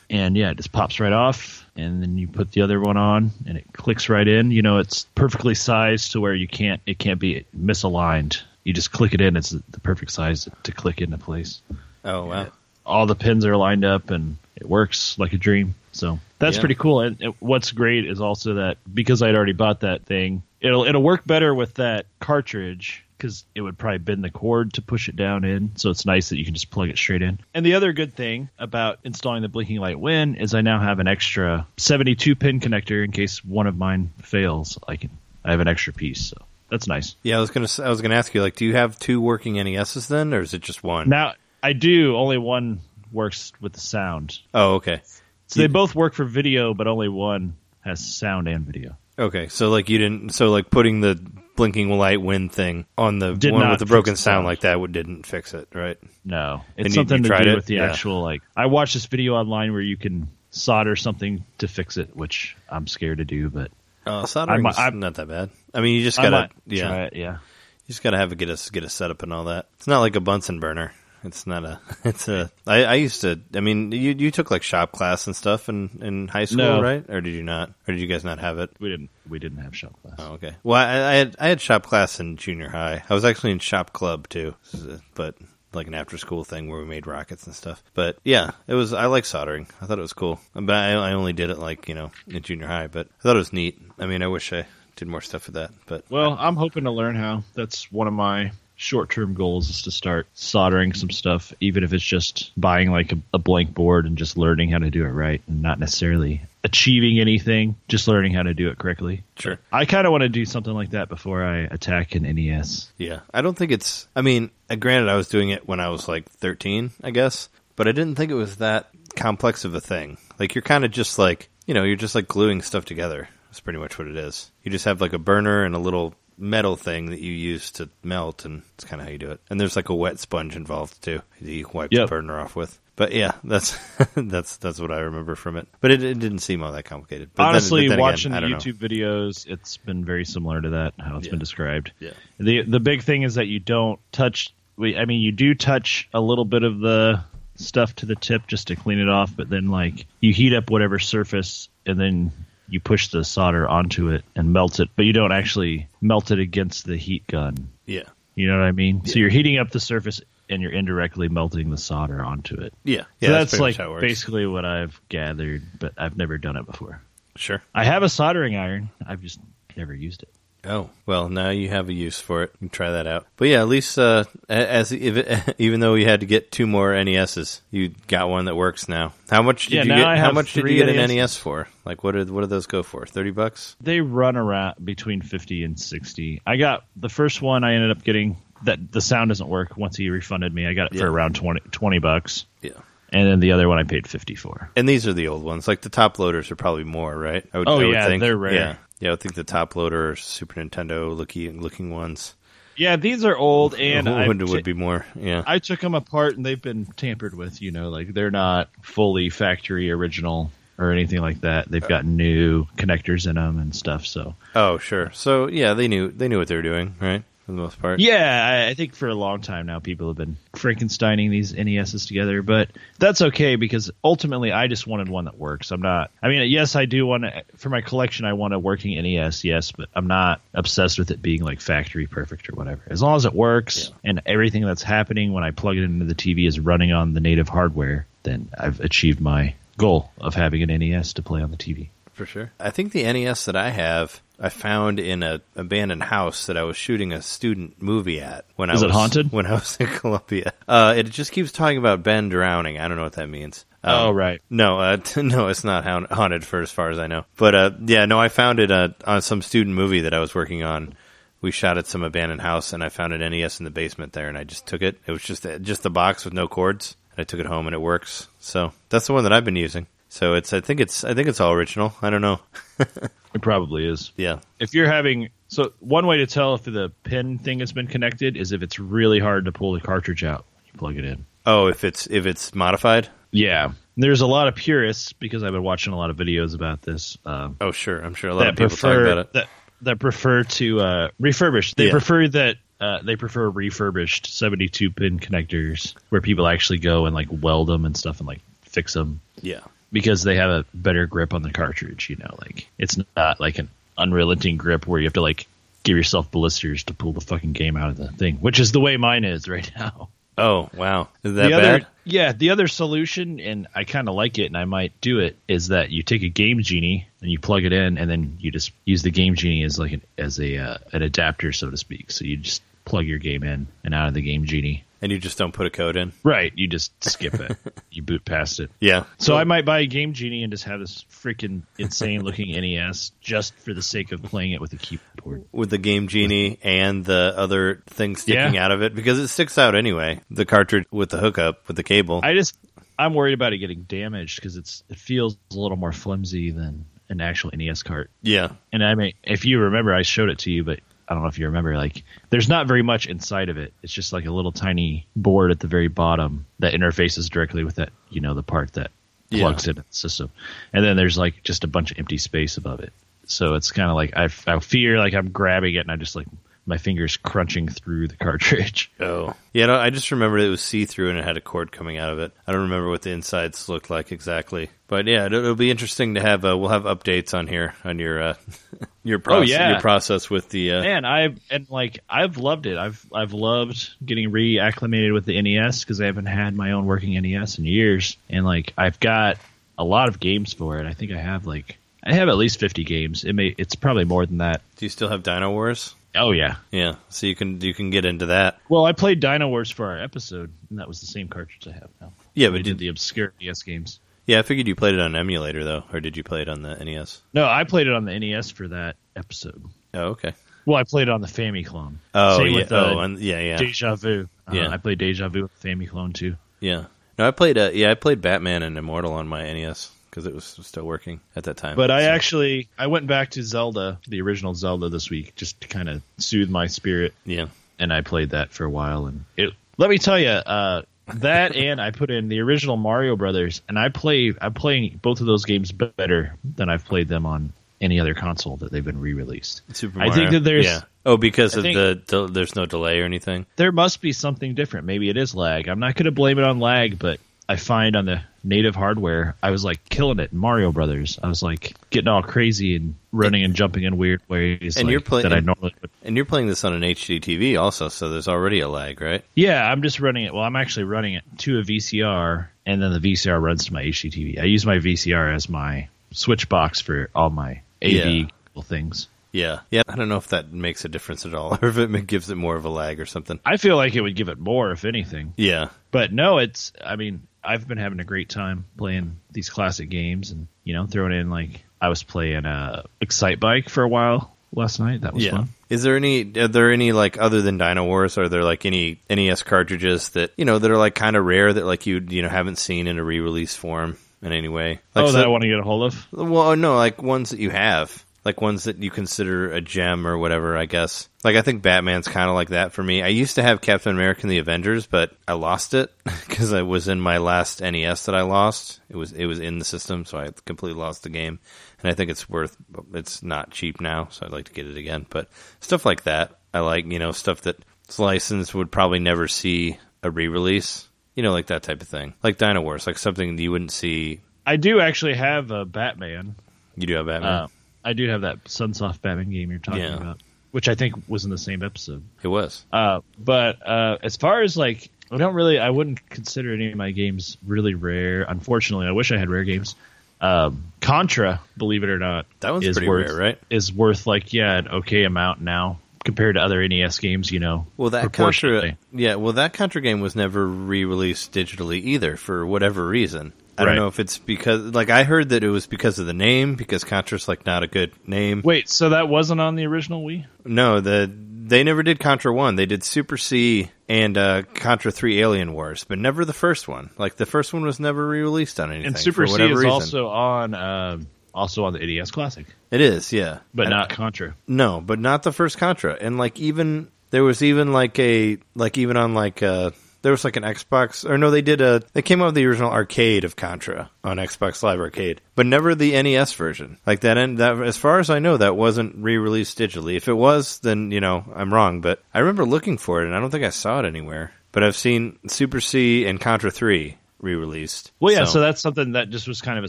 and yeah, it just pops right off. And then you put the other one on, and it clicks right in. You know, it's perfectly sized to where you can't it can't be misaligned. You just click it in; it's the perfect size to click into place. Oh wow. All the pins are lined up, and it works like a dream. So that's Yeah. pretty cool. And and what's great is also that because I'd already bought that thing, it'll it'll work better with that cartridge because it would probably bend the cord to push it down in. So it's nice that you can just plug it straight in. And the other good thing about installing the blinking light win is I now have an extra 72 pin connector in case one of mine fails. I can I have an extra piece. So that's nice. Yeah, I was gonna I was gonna ask you like, do you have two working NESs then, or is it just one? Now I do only one works with the sound. Oh, okay. So they both work for video, but only one has sound and video. Okay, so like you didn't, so like putting the blinking light win thing on the Did one not with the broken sound sound. like that would didn't fix it, right? No, And it's you- something you to tried do it? with the Yeah. actual like. I watched this video online where you can solder something to fix it, which I'm scared to do, but uh, Oh, soldering's I'm- not that bad. I mean, you just I gotta, might yeah, try it. Yeah, you just gotta have it get a get a setup and all that. It's not like a Bunsen burner. It's not a. It's a. I, I used to. I mean, you you took like shop class and stuff in in high school, No. right? Or did you not? Or did you guys not have it? We didn't we didn't have shop class. Oh, okay. Well, I, I had I had shop class in junior high. I was actually in shop club too, This is a- but like an after school thing where we made rockets and stuff. But yeah, it was. I like soldering. I thought it was cool. But I, I only did it like you know in junior high. But I thought it was neat. I mean, I wish I did more stuff with that. But Well, I'm hoping to learn how. That's one of my short-term goals is to start soldering some stuff, even if it's just buying like a, a blank board and just learning how to do it right, and not necessarily achieving anything, just learning how to do it correctly. Sure. I kind of want to do something like that before I attack an NES. Yeah, I don't think it's. I mean, uh, granted, I was doing it when I was like 13, I guess, but I didn't think it was that complex of a thing. Like, you're kind of just like, you know, you're just like gluing stuff together. That's pretty much what it is. You just have like a burner and a little metal thing that you use to melt, and it's kind of how you do it. And there's like a wet sponge involved too. that You wipe Yep. the burner off with. But yeah, that's that's that's what I remember from it. But it, it didn't seem all that complicated. But then- Honestly, but then watching I the don't know. YouTube videos, it's been very similar to that how it's Yeah. been described. Yeah. The the big thing is that you don't touch. we- I mean, you do touch a little bit of the stuff to the tip just to clean it off, but then like you heat up whatever surface and then you push the solder onto it and melt it, but you don't actually melt it against the heat gun. Yeah, You know what I mean? So you're heating up the surface and you're indirectly melting the solder onto it. yeah, So yeah. that's, pretty like much how it works. basically what I've gathered, but I've never done it before. Sure. I have a soldering iron. I've just never used it. Oh well, now you have a use for it. You can try that out. But yeah, at least uh, as if, even though you had to get two more NESs, you got one that works now. How much did Yeah, you now get? I How much did you get an NESs. NES for? Like what did what did those go for? Thirty bucks? They run around between 50 and 60. I got the first one I ended up getting that the sound doesn't work once he refunded me. I got it Yeah. for around 20, 20 bucks. Yeah. And then the other one I paid 50 for. And these are the old ones. Like the top loaders are probably more, right? I would, Oh, yeah, think. they're rare. Yeah, yeah. I think the top loader Super Nintendo looking looking ones. Yeah, these are old and I would, would be more. Yeah. I took them apart and they've been tampered with, you know, like they're not fully factory original or anything like that. They've got new connectors in them and stuff, so oh sure. So yeah, they knew they knew what they were doing, right? For the most part. Yeah, I, I think for a long time now, people have been Frankensteining these NESs together, but that's okay because ultimately, I just wanted one that works. I'm not. I mean, yes, I do want to for my collection. I want a working NES, yes, but I'm not obsessed with it being like factory perfect or whatever. As long as it works and everything that's happening when I plug it into the TV is running on the native hardware, then I've achieved my goal of having an NES to play on the TV. For sure. I think the NES that I have, I found in a abandoned house that I was shooting a student movie at when I Is it was haunted? When I was in Columbia. Uh, it just keeps talking about Ben drowning. I don't know what that means. Um, oh right. No, uh, no, it's not haunted for as far as I know. But uh, yeah, no, I found it uh, on some student movie that I was working on. We shot at some abandoned house, and I found an NES in the basement there, and I just took it. It was just just a box with no cords. And I took it home, and it works. So that's the one that I've been using. So it's I think it's I think it's all original. I don't know. It probably is. Yeah, if you're having so one way to tell if the pin thing has been connected is if it's really hard to pull the cartridge out when you plug it in Oh, if it's if it's modified. yeah there's a lot of purists because i've been watching a lot of videos about this um, Oh, sure. I'm sure a lot of people talk about it. that that prefer to uh, refurbish they Yeah. prefer that uh, they prefer refurbished 72 pin connectors where people actually go and like weld them and stuff and like fix them Yeah, because they have a better grip on the cartridge. You know, like it's not like an unrelenting grip where you have to like give yourself blisters to pull the fucking game out of the thing, which is the way mine is right now. Oh, wow. Is that the bad? other, yeah, the other solution, and I kind of like it, and I might do it, is that you take a Game Genie and you plug it in, and then you just use the Game Genie as like an, as a uh, an adapter, so to speak. So you just plug your game in and out of the Game Genie. And you just don't put a code in. Right, you just skip it. you boot past it. Yeah. So I might buy a Game Genie and just have this freaking insane looking NES just for the sake of playing it with a keyboard. with the Game Genie and the other thing sticking Yeah. out of it because it sticks out anyway. The cartridge with the hookup with the cable. I just I'm worried about it getting damaged because it's it feels a little more flimsy than an actual NES cart. yeah. And I mean, if you remember, I showed it to you, but I don't know if you remember. Like, there's not very much inside of it. It's just like a little tiny board at the very bottom that interfaces directly with that, you know, the part that Yeah. plugs into the system. And then there's like just a bunch of empty space above it. So it's kind of like I, I fear like I'm grabbing it and I just like my fingers crunching through the cartridge. Oh, yeah. No, I just remember it was see through and it had a cord coming out of it. I don't remember what the insides looked like exactly, but yeah, it'll, it'll be interesting to have. Uh, we'll have updates on here on your uh, your process. yeah. your process with the. Uh, Man, I and like I've loved it. I've I've loved getting reacclimated with the NES because I haven't had my own working NES in years, and like I've got a lot of games for it. I think I have like I have at least fifty games. It may it's probably more than that. do you still have Dino Wars? Oh yeah. Yeah, so you can you can get into that. Well, I played Dino Wars for our episode, and that was the same cartridge I have now. Yeah, We but did did, the obscure NES games. Yeah, I figured you played it on emulator though, or did you play it on the NES? No, I played it on the NES for that episode. Oh, okay. Well, I played it on the Famiclone. Oh Same yeah. with, uh, oh, and, yeah, yeah, Deja Vu. Uh, Yeah. I played Deja Vu with Famiclone too. yeah. No, I played. Uh, yeah, I played Batman and Immortal on my NES because it was still working at that time. But I actually I went back to Zelda, the original Zelda this week, just to kind of soothe my spirit, yeah, and I played that for a while. And it, let me tell you, uh, that and I put in the original Mario Brothers, and I play I'm playing both of those games better than I've played them on any other console that they've been re-released. Super Mario. I think that there's- yeah. Oh, because I of the, the there's no delay or anything. There must be something different. Maybe it is lag. I'm not going to blame it on lag, but I find on the native hardware, I was like killing it in Mario Brothers. I was like getting all crazy and running and jumping in weird ways And like, you're playing- that I normally would. And you're playing this on an HD TV also, so there's already a lag, right? Yeah, I'm just running it. Well, I'm actually running it to a VCR, and then the VCR runs to my HDTV. I use my VCR as my switch box for all my AV Yeah. things. Yeah. Yeah. I don't know if that makes a difference at all, or if it gives it more of a lag or something. I feel like it would give it more, if anything. Yeah. But no, it's. I mean, I've been having a great time playing these classic games, and you know, throwing in like I was playing uh, Excitebike for a while last night. That was yeah. fun. Is there any? Are there any like other than Dino Wars? Are there like any NES cartridges that you know that are like kind of rare that like you you know haven't seen in a re-release form in any way? Like oh, so- that I want to get a hold of. Well, no, like ones that you have, like ones that you consider a gem or whatever. I guess. Like I think Batman's kind of like that for me. I used to have Captain America and the Avengers, but I lost it because I was in my last NES that I lost. It was it was in the system, so I completely lost the game. And I think it's worth. It's not cheap now, so I'd like to get it again. But stuff like that, I like. You know, stuff that's licensed would probably never see a re-release. You know, like that type of thing, like Dino Wars, like something you wouldn't see. I do actually have a Batman. You do have Batman. Uh, I do have that Sunsoft Batman game you're talking Yeah. about, which I think was in the same episode. it was. Uh, but uh, as far as like, I don't really, I wouldn't consider any of my games really rare. Unfortunately, I wish I had rare games. Um, Contra, believe it or not, That one's is pretty worth, rare, right? Is worth like yeah an okay amount now compared to other NES games. You know, Well, that. Contra, yeah, well, that Contra game was never re-released digitally either for whatever reason. I Right. don't know if it's because, like, I heard that it was because of the name, because Contra's like not a good name. Wait, so that wasn't on the original Wii? No, the they never did Contra One. They did Super C and uh, Contra Three Alien Wars, but never the first one. Like the first one was never re-released on anything And Super C is reason. also on um, also on the NES Classic, it is, yeah, but And- not Contra. No, but not the first Contra. And like even there was even like a like even on like uh there was like an Xbox or no they did a they came out with the original arcade of Contra on Xbox Live Arcade, but never the NES version. Like that and that as far as I know that wasn't re-released digitally. If it was, then you know, I'm wrong, but I remember looking for it and I don't think I saw it anywhere. But I've seen Super C and Contra 3 re-released. Well, yeah, so. that's something that just was kind of a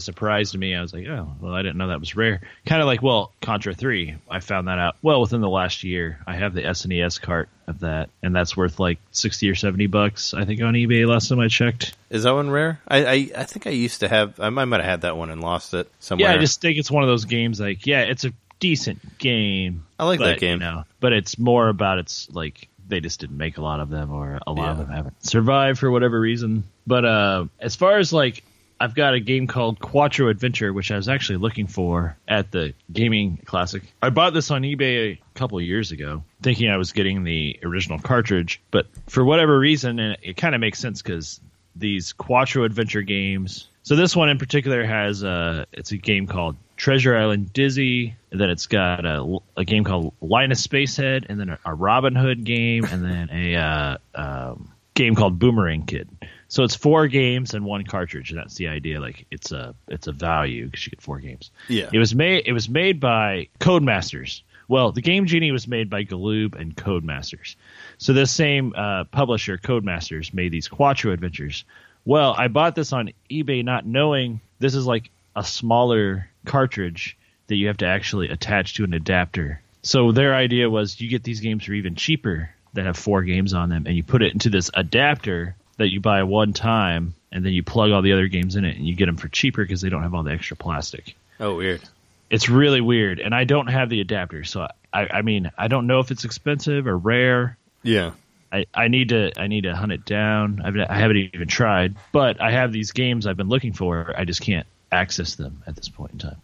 surprise to me. I was like, oh, well, I didn't know that was rare. Kind of like, well, Contra 3, I found that out, well, within the last year. I have the SNES cart of that, and that's worth like 60 or 70 bucks, I think, on eBay last time I checked. is that one rare? I, I I think I used to have I might have had that one and lost it somewhere. Yeah, I just think it's one of those games like, yeah, it's a decent game. I like but, that game. You know, but it's more about it's like they just didn't make a lot of them, or a lot of them haven't survived for whatever reason. But uh, as far as like, I've got a game called Quattro Adventure, which I was actually looking for at the Gaming Classic. I bought this on eBay a couple of years ago, thinking I was getting the original cartridge, but for whatever reason, and it kind of makes sense because these Quattro Adventure games. So this one in particular has a it's a game called Treasure Island Dizzy, and then it's got a, a game called Linus Spacehead, and then a, a Robin Hood game, and then a uh, um, game called Boomerang Kid. So it's four games and one cartridge, and that's the idea. Like it's a it's a value because you get four games. Yeah. It was made it was made by Codemasters, Well, the Game Genie was made by Galoob and Codemasters. So this same uh, publisher, Codemasters, made these Quattro adventures. Well, I bought this on eBay not knowing this is like a smaller cartridge that you have to actually attach to an adapter. So their idea was you get these games for even cheaper that have four games on them, and you put it into this adapter that you buy one time, and then you plug all the other games in it, and you get them for cheaper because they don't have all the extra plastic. Oh, weird. It's really weird, and I don't have the adapter, so I, I mean, I don't know if it's expensive or rare. Yeah. I, I need to I need to hunt it down. I've, I haven't even tried, but I have these games I've been looking for. I just can't access them at this point in time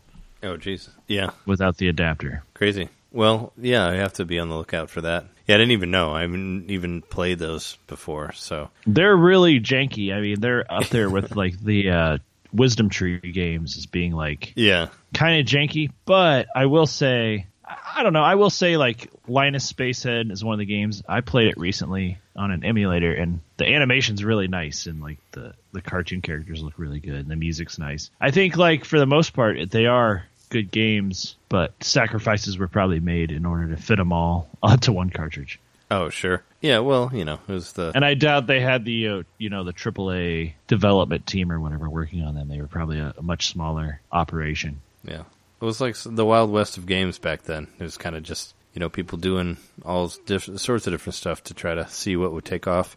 Oh, jeez. Yeah. without the adapter. Crazy. Well, yeah, I have to be on the lookout for that. Yeah, I didn't even know. I haven't even played those before. So, They're really janky. I mean, they're up there with like the uh, Wisdom Tree games as being like yeah. kind of janky. But I will say, I I don't know. I will say like Linus Spacehead is one of the games I played it recently on an emulator, and the animation's really nice, and like the the cartoon characters look really good, and the music's nice. I think like for the most part, they are good games, but sacrifices were probably made in order to fit them all onto one cartridge. Oh, sure. Yeah, well, you know, it was the. And I doubt they had the uh, you know the AAA development team or whatever working on them. They were probably a, a much smaller operation. Yeah. It was like the Wild West of games back then. It was kind of just, you know, people doing all different sorts of different stuff to try to see what would take off.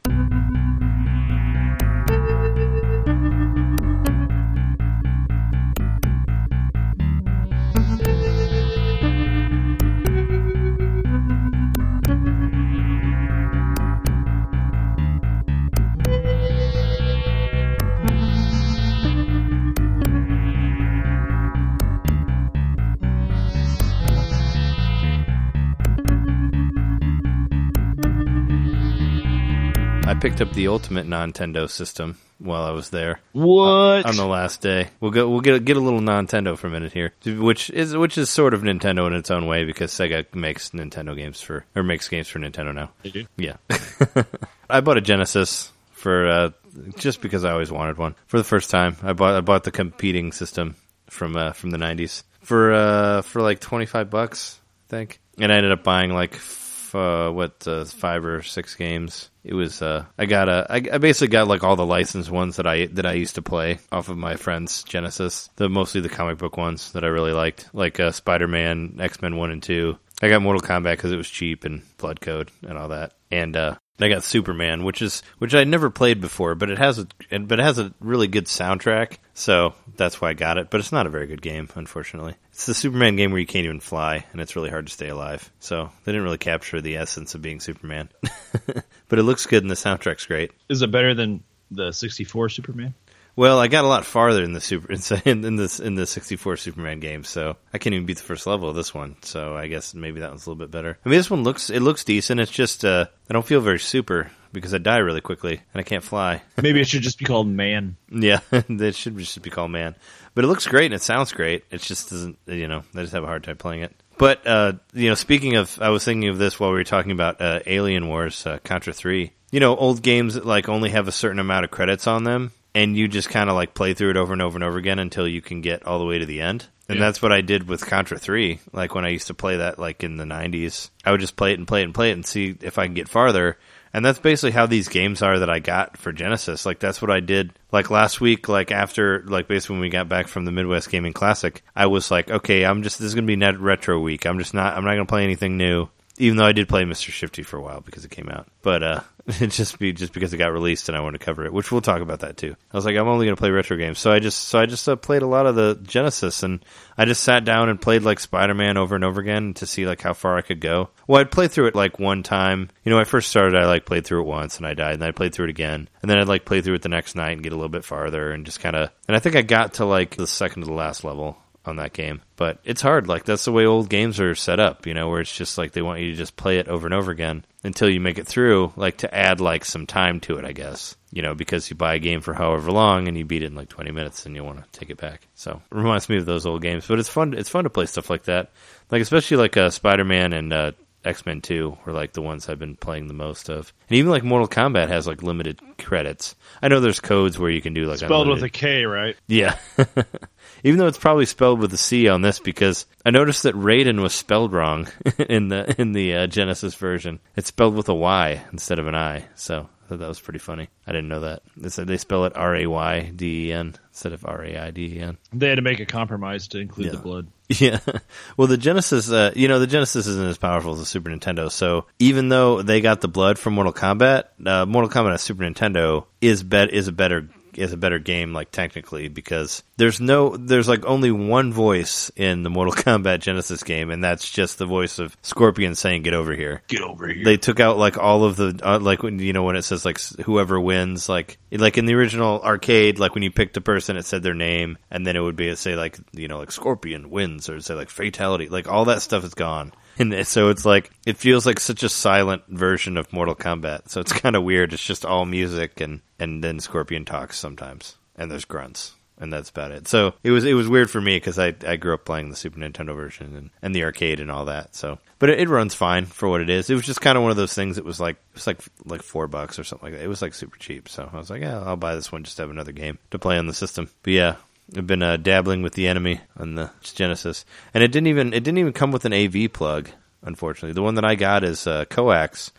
Picked up the Ultimate Nintendo system while I was there. What? on the last day. We'll go. We'll get get a little Nintendo for a minute here, which is which is sort of Nintendo in its own way because Sega makes Nintendo games for or makes games for Nintendo now. They do? Yeah, I bought a Genesis for uh, just because I always wanted one for the first time. I bought I bought the competing system from uh, from the '90s for uh, for like twenty five bucks, I think, and I ended up buying like. Uh, what uh, five or six games? It was. Uh, I got a. I, I basically got like all the licensed ones that I that I used to play off of my friend's Genesis. The mostly the comic book ones that I really liked, like uh, Spider Man, X Men One and Two. I got Mortal Kombat because it was cheap and Blood Code and all that. And uh, I got Superman, which is which I never played before, but it has a but it has a really good soundtrack, so that's why I got it. But it's not a very good game, unfortunately. It's the Superman game where you can't even fly, and it's really hard to stay alive. So they didn't really capture the essence of being Superman. but it looks good, and the soundtrack's great. Is it better than the 64 Superman? Well, I got a lot farther in the super in, in this in the 64 Superman game, so I can't even beat the first level of this one. So I guess maybe that one's a little bit better. I mean, this one looks it looks decent. It's just uh, I don't feel very super because I die really quickly and I can't fly. Maybe it should just be called Man. yeah, it should just be called Man, but it looks great and it sounds great. It just doesn't, you know, I just have a hard time playing it. But uh, you know, speaking of, I was thinking of this while we were talking about uh, Alien Wars, uh, Contra Three. You know, old games like only have a certain amount of credits on them, and you just kind of like play through it over and over and over again until you can get all the way to the end. And Yeah. that's what I did with Contra 3. Like when I used to play that like in the 90s, I would just play it and play it and play it and see if I can get farther. And that's basically how these games are that I got for Genesis. Like that's what I did like last week like after like basically when we got back from the Midwest Gaming Classic, I was like, okay, I'm just this is going to be net retro week. I'm just not I'm not going to play anything new. Even though I did play Mr. Shifty for a while because it came out. But uh just be just because it got released and I wanted to cover it, which we'll talk about that too. I was like, I'm only going to play retro games, so I just so I just uh, played a lot of the Genesis, and I just sat down and played like Spider Man over and over again to see like how far I could go. Well, I'd play through it like one time. You know, I first started, I like played through it once and I died, and I played through it again, and then I'd like play through it the next night and get a little bit farther, and just kind of. And I think I got to like the second to the last level on that game. But it's hard. Like that's the way old games are set up, you know, where it's just like they want you to just play it over and over again until you make it through, like to add like some time to it, I guess. You know, because you buy a game for however long and you beat it in like 20 minutes and you want to take it back. So, it reminds me of those old games, but it's fun it's fun to play stuff like that. Like especially like uh, Spider-Man and uh X Men Two were like the ones I've been playing the most of, and even like Mortal Kombat has like limited credits. I know there's codes where you can do like Spelled with a K, right? yeah. Even though it's probably spelled with a C on this, because I noticed that Raiden was spelled wrong in the in the uh, Genesis version. It's spelled with a Y instead of an I. So I thought that was pretty funny. I didn't know that. They said they spell it R A Y D E N instead of R A I D E N. They had to make a compromise to include Yeah. the blood. Yeah. Well, the Genesis, uh, you know, the Genesis isn't as powerful as the Super Nintendo. So even though they got the blood from Mortal Kombat, uh, Mortal Kombat on Super Nintendo is bet is a better is a better game, like technically, because there's no there's like only one voice in the Mortal Kombat Genesis game, and that's just the voice of Scorpion saying "Get over here." Get over here. They took out like all of the uh, like when you know when it says like whoever wins like like in the original arcade like when you picked a person it said their name and then it would be it say like you know like Scorpion wins or say like fatality like all that stuff is gone and so it's like it feels like such a silent version of Mortal Kombat so it's kind of weird it's just all music and and then Scorpion talks sometimes and there's grunts and that's about it. So it was it was weird for me because I I grew up playing the Super Nintendo version and, and the arcade and all that. So, but it, runs fine for what it is. It was just kind of one of those things. It was like it was like like four bucks or something like that. It was like super cheap. So I was like, yeah, I'll buy this one just to have another game to play on the system. But yeah. I've been uh, dabbling with the enemy on the Genesis, and it didn't even it didn't even come with an AV plug. Unfortunately, the one that I got is uh, coax,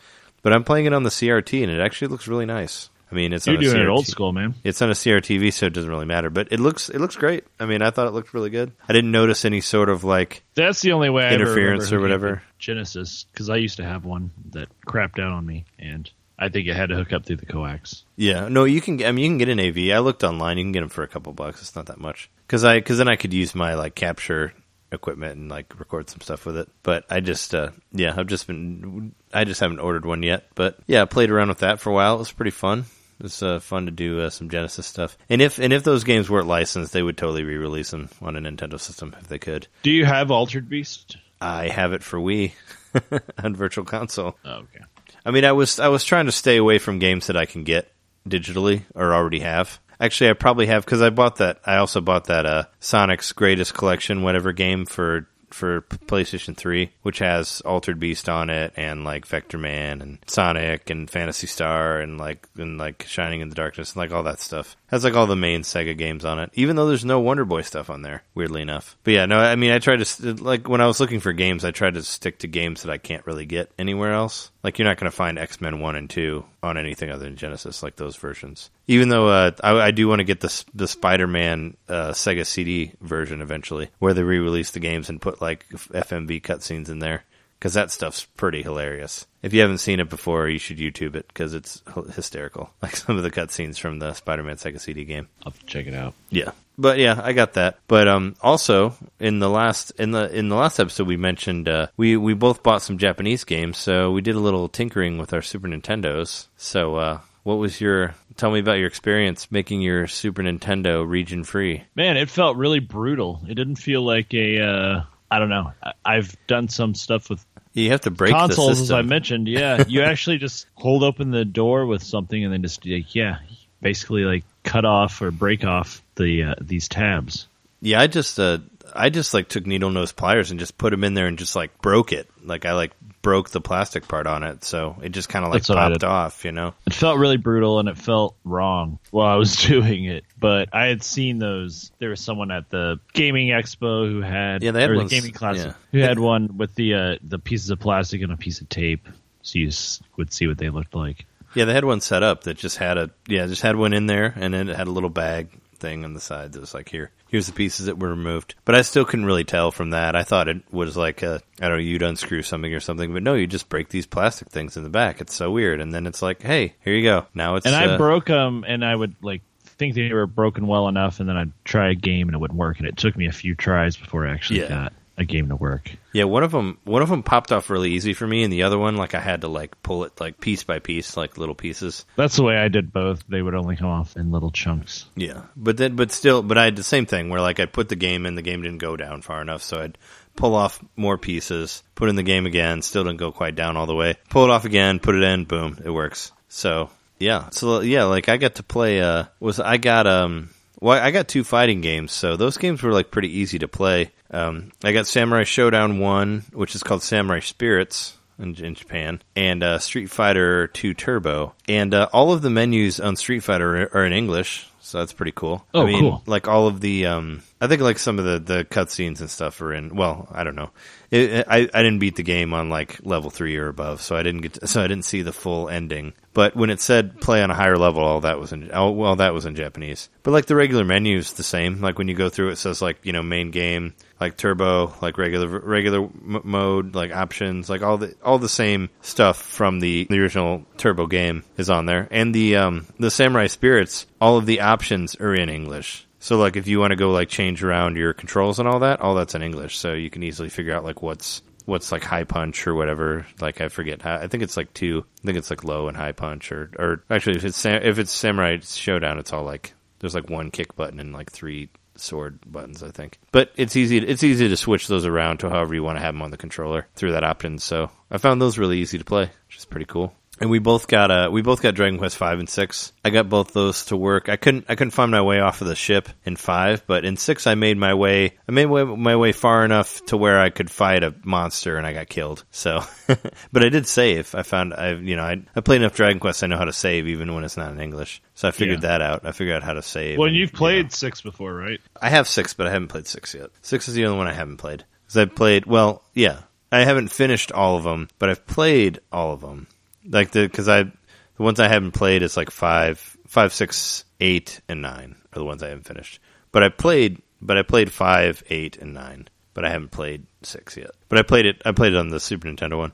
but I'm playing it on the CRT, and it actually looks really nice. I mean, it's You're on a doing it CRT. old school, man. It's on a CRTV, so it doesn't really matter. But it looks it looks great. I mean, I thought it looked really good. I didn't notice any sort of like That's the only way Interference or whatever. Genesis, because I used to have one that crapped out on me, and I think it had to hook up through the coax. yeah. No, you can. I mean, you can get an AV. I looked online. You can get them for a couple bucks. It's not that much because I because then I could use my like capture equipment and like record some stuff with it. But I just uh yeah, I've just been I just haven't ordered one yet. But yeah, I played around with that for a while. It was pretty fun. It's uh, fun to do uh, some Genesis stuff. And if and if those games weren't licensed, they would totally re-release them on a Nintendo system if they could. Do you have Altered Beast? I have it for Wii on Virtual Console. Oh, okay. I mean, I was I was trying to stay away from games that I can get digitally or already have. Actually, I probably have because I bought that. I also bought that uh, Sonic's Greatest Collection, whatever game for for PlayStation 3, which has Altered Beast on it and like Vectorman and Sonic and Phantasy Star and like and like Shining in the Darkness and like all that stuff. Has like all the main Sega games on it, even though there's no Wonder Boy stuff on there. Weirdly enough, but yeah, no, I mean, I tried to like when I was looking for games, I tried to stick to games that I can't really get anywhere else. Like you're not going to find X Men One and Two on anything other than Genesis, like those versions. Even though uh, I, I do want to get the the Spider Man uh, Sega CD version eventually, where they re-release the games and put like FMV cutscenes in there, because that stuff's pretty hilarious. If you haven't seen it before, you should YouTube it because it's hysterical. Like some of the cutscenes from the Spider Man Sega CD game. I'll check it out. Yeah. But yeah, I got that. But um also in the last in the in the last episode we mentioned uh we we both bought some Japanese games, so we did a little tinkering with our Super Nintendos. So uh what was your tell me about your experience making your Super Nintendo region free? Man, it felt really brutal. It didn't feel like a. Uh, I don't know. I've done some stuff with You have to break the consoles, as. I mentioned. Yeah, you actually just hold open the door with something, and then just like, yeah, basically like cut off or break off the uh, these tabs. Yeah, I just uh I just like took needle nose pliers and just put them in there and just like broke it. Like I like broke the plastic part on it, so it just kind of like That's popped off, you know. It felt really brutal, and it felt wrong while I was doing it. But I had seen those. There was someone at the gaming expo who had Yeah, they had or ones- the gaming class yeah. who had one with the uh, the pieces of plastic and a piece of tape, so you would see what they looked like. Yeah, they had one set up that just had a yeah, just had one in there, and then it had a little bag thing on the side that was like here, here's the pieces that were removed. But I still couldn't really tell from that. I thought it was like a I don't know, you'd unscrew something or something, but no, you just break these plastic things in the back. It's so weird, and then it's like, hey, here you go. Now it's And I uh, broke them, and I would like think they were broken well enough, and then I'd try a game and it wouldn't work. And it took me a few tries before I actually Yeah. got a game to work. Yeah, one of them one of them popped off really easy for me, and the other one like I had to like pull it like piece by piece, like little pieces. That's the way I did both. They would only come off in little chunks. Yeah, but then, but still, but I had the same thing where like I put the game in, the game didn't go down far enough, so I'd pull off more pieces, put in the game again, still didn't go quite down all the way. Pull it off again, put it in, boom, it works. So yeah, so yeah, like I got to play. Uh, was I got um. Well, I got two fighting games, so those games were like pretty easy to play. Um, I got Samurai Shodown one, which is called Samurai Spirits in, in Japan, and uh, Street Fighter 2 Turbo, and uh, all of the menus on Street Fighter are, are in English. So that's pretty cool. Oh, I mean, cool. Like all of the, um, I think like some of the the cutscenes and stuff are in. Well, I don't know. It, I I didn't beat the game on like level three or above, so I didn't get to, so I didn't see the full ending. But when it said play on a higher level, all that was in oh, well that was in Japanese. But like the regular menu's the same. Like when you go through, it says like you know main game, like turbo, like regular regular mode, like options, like all the all the same stuff from the, the original Turbo game is on there, and the um the Samurai Spirits, all of the options are in English. So like if you want to go like change around your controls and all that, all that's in English. So you can easily figure out like what's what's like high punch or whatever. Like I forget. I think it's like two. I think it's like low and high punch or or actually if it's if it's Samurai Shodown, it's all like there's like one kick button and like three sword buttons, I think. But it's easy. It's easy to switch those around to however you want to have them on the controller through that option. So I found those really easy to play, which is pretty cool. And we both got uh we both got Dragon Quest five and six. I got both those to work. I couldn't I couldn't find my way off of the ship in five, but in six I made my way I made my way far enough to where I could fight a monster and I got killed. So, but I did save. I found I you know I I played enough Dragon Quest. I know how to save even when it's not in English. So I figured Yeah. that out. I figured out how to save. Well, and, you've you played know. six before, right? I have six, but I haven't played six yet. Six is the only one I haven't played. Because I played, well, yeah, I haven't finished all of them, but I've played all of them. Like the, because I, the ones I haven't played is like five, five, six, eight, and nine are the ones I haven't finished. But I played, but I played five, eight, and nine. But I haven't played six yet. But I played it. I played it on the Super Nintendo one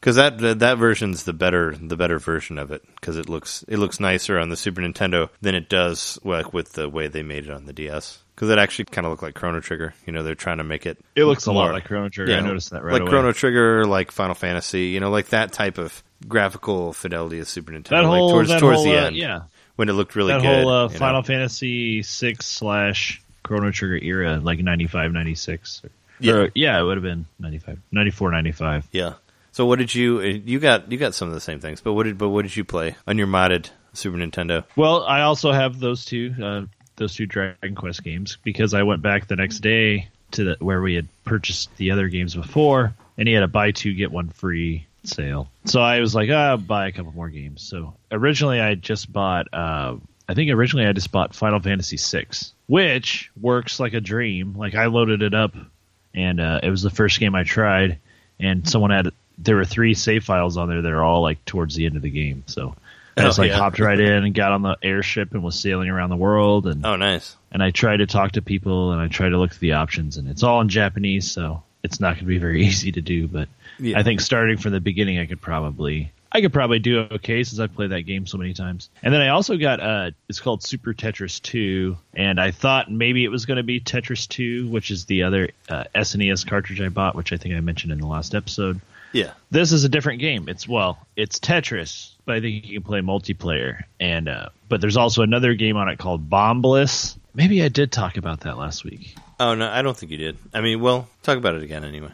because that that that version's the better the better version of it because it looks it looks nicer on the Super Nintendo than it does like with the way they made it on the DS because it actually kind of looked like Chrono Trigger. You know, they're trying to make it. It looks a lot like Chrono Trigger. I noticed that right away. like away. Chrono Trigger, like Final Fantasy. You know, like that type of graphical fidelity of Super Nintendo. that like whole towards that towards whole, the uh, end yeah, when it looked really that good. whole uh, you know. Final Fantasy six slash Chrono Trigger era, like 95, 96. Yeah. Or- yeah, it would have been 95, 94, 95. Yeah. So what did you you got you got some of the same things, but what did but what did you play on your modded Super Nintendo? Well, I also have those two, uh, those two Dragon Quest games because I went back the next day to the, where we had purchased the other games before, and he had a buy two get one free sale. So I was like, ah, buy a couple more games. So originally I just bought, uh, I think originally I just bought Final Fantasy VI, which works like a dream. Like I loaded it up, and uh, it was the first game I tried, and someone had there were three save files on there that are all like towards the end of the game. So I just Oh, like yeah. hopped right in and got on the airship and was sailing around the world and Oh, nice. and I tried to talk to people and I tried to look at the options and it's all in Japanese so it's not going to be very easy to do but Yeah. I think starting from the beginning I could probably I could probably do okay since I've played that game so many times. And then I also got uh it's called Super Tetris 2 and I thought maybe it was going to be Tetris 2 which is the other uh, SNES cartridge I bought which I think I mentioned in the last episode. Yeah. This is a different game. It's well, it's Tetris, but I think you can play multiplayer. And uh, but there's also another game on it called Bombliss. Maybe I did talk about that last week. Oh no, I don't think you did. I mean, well, talk about it again anyway.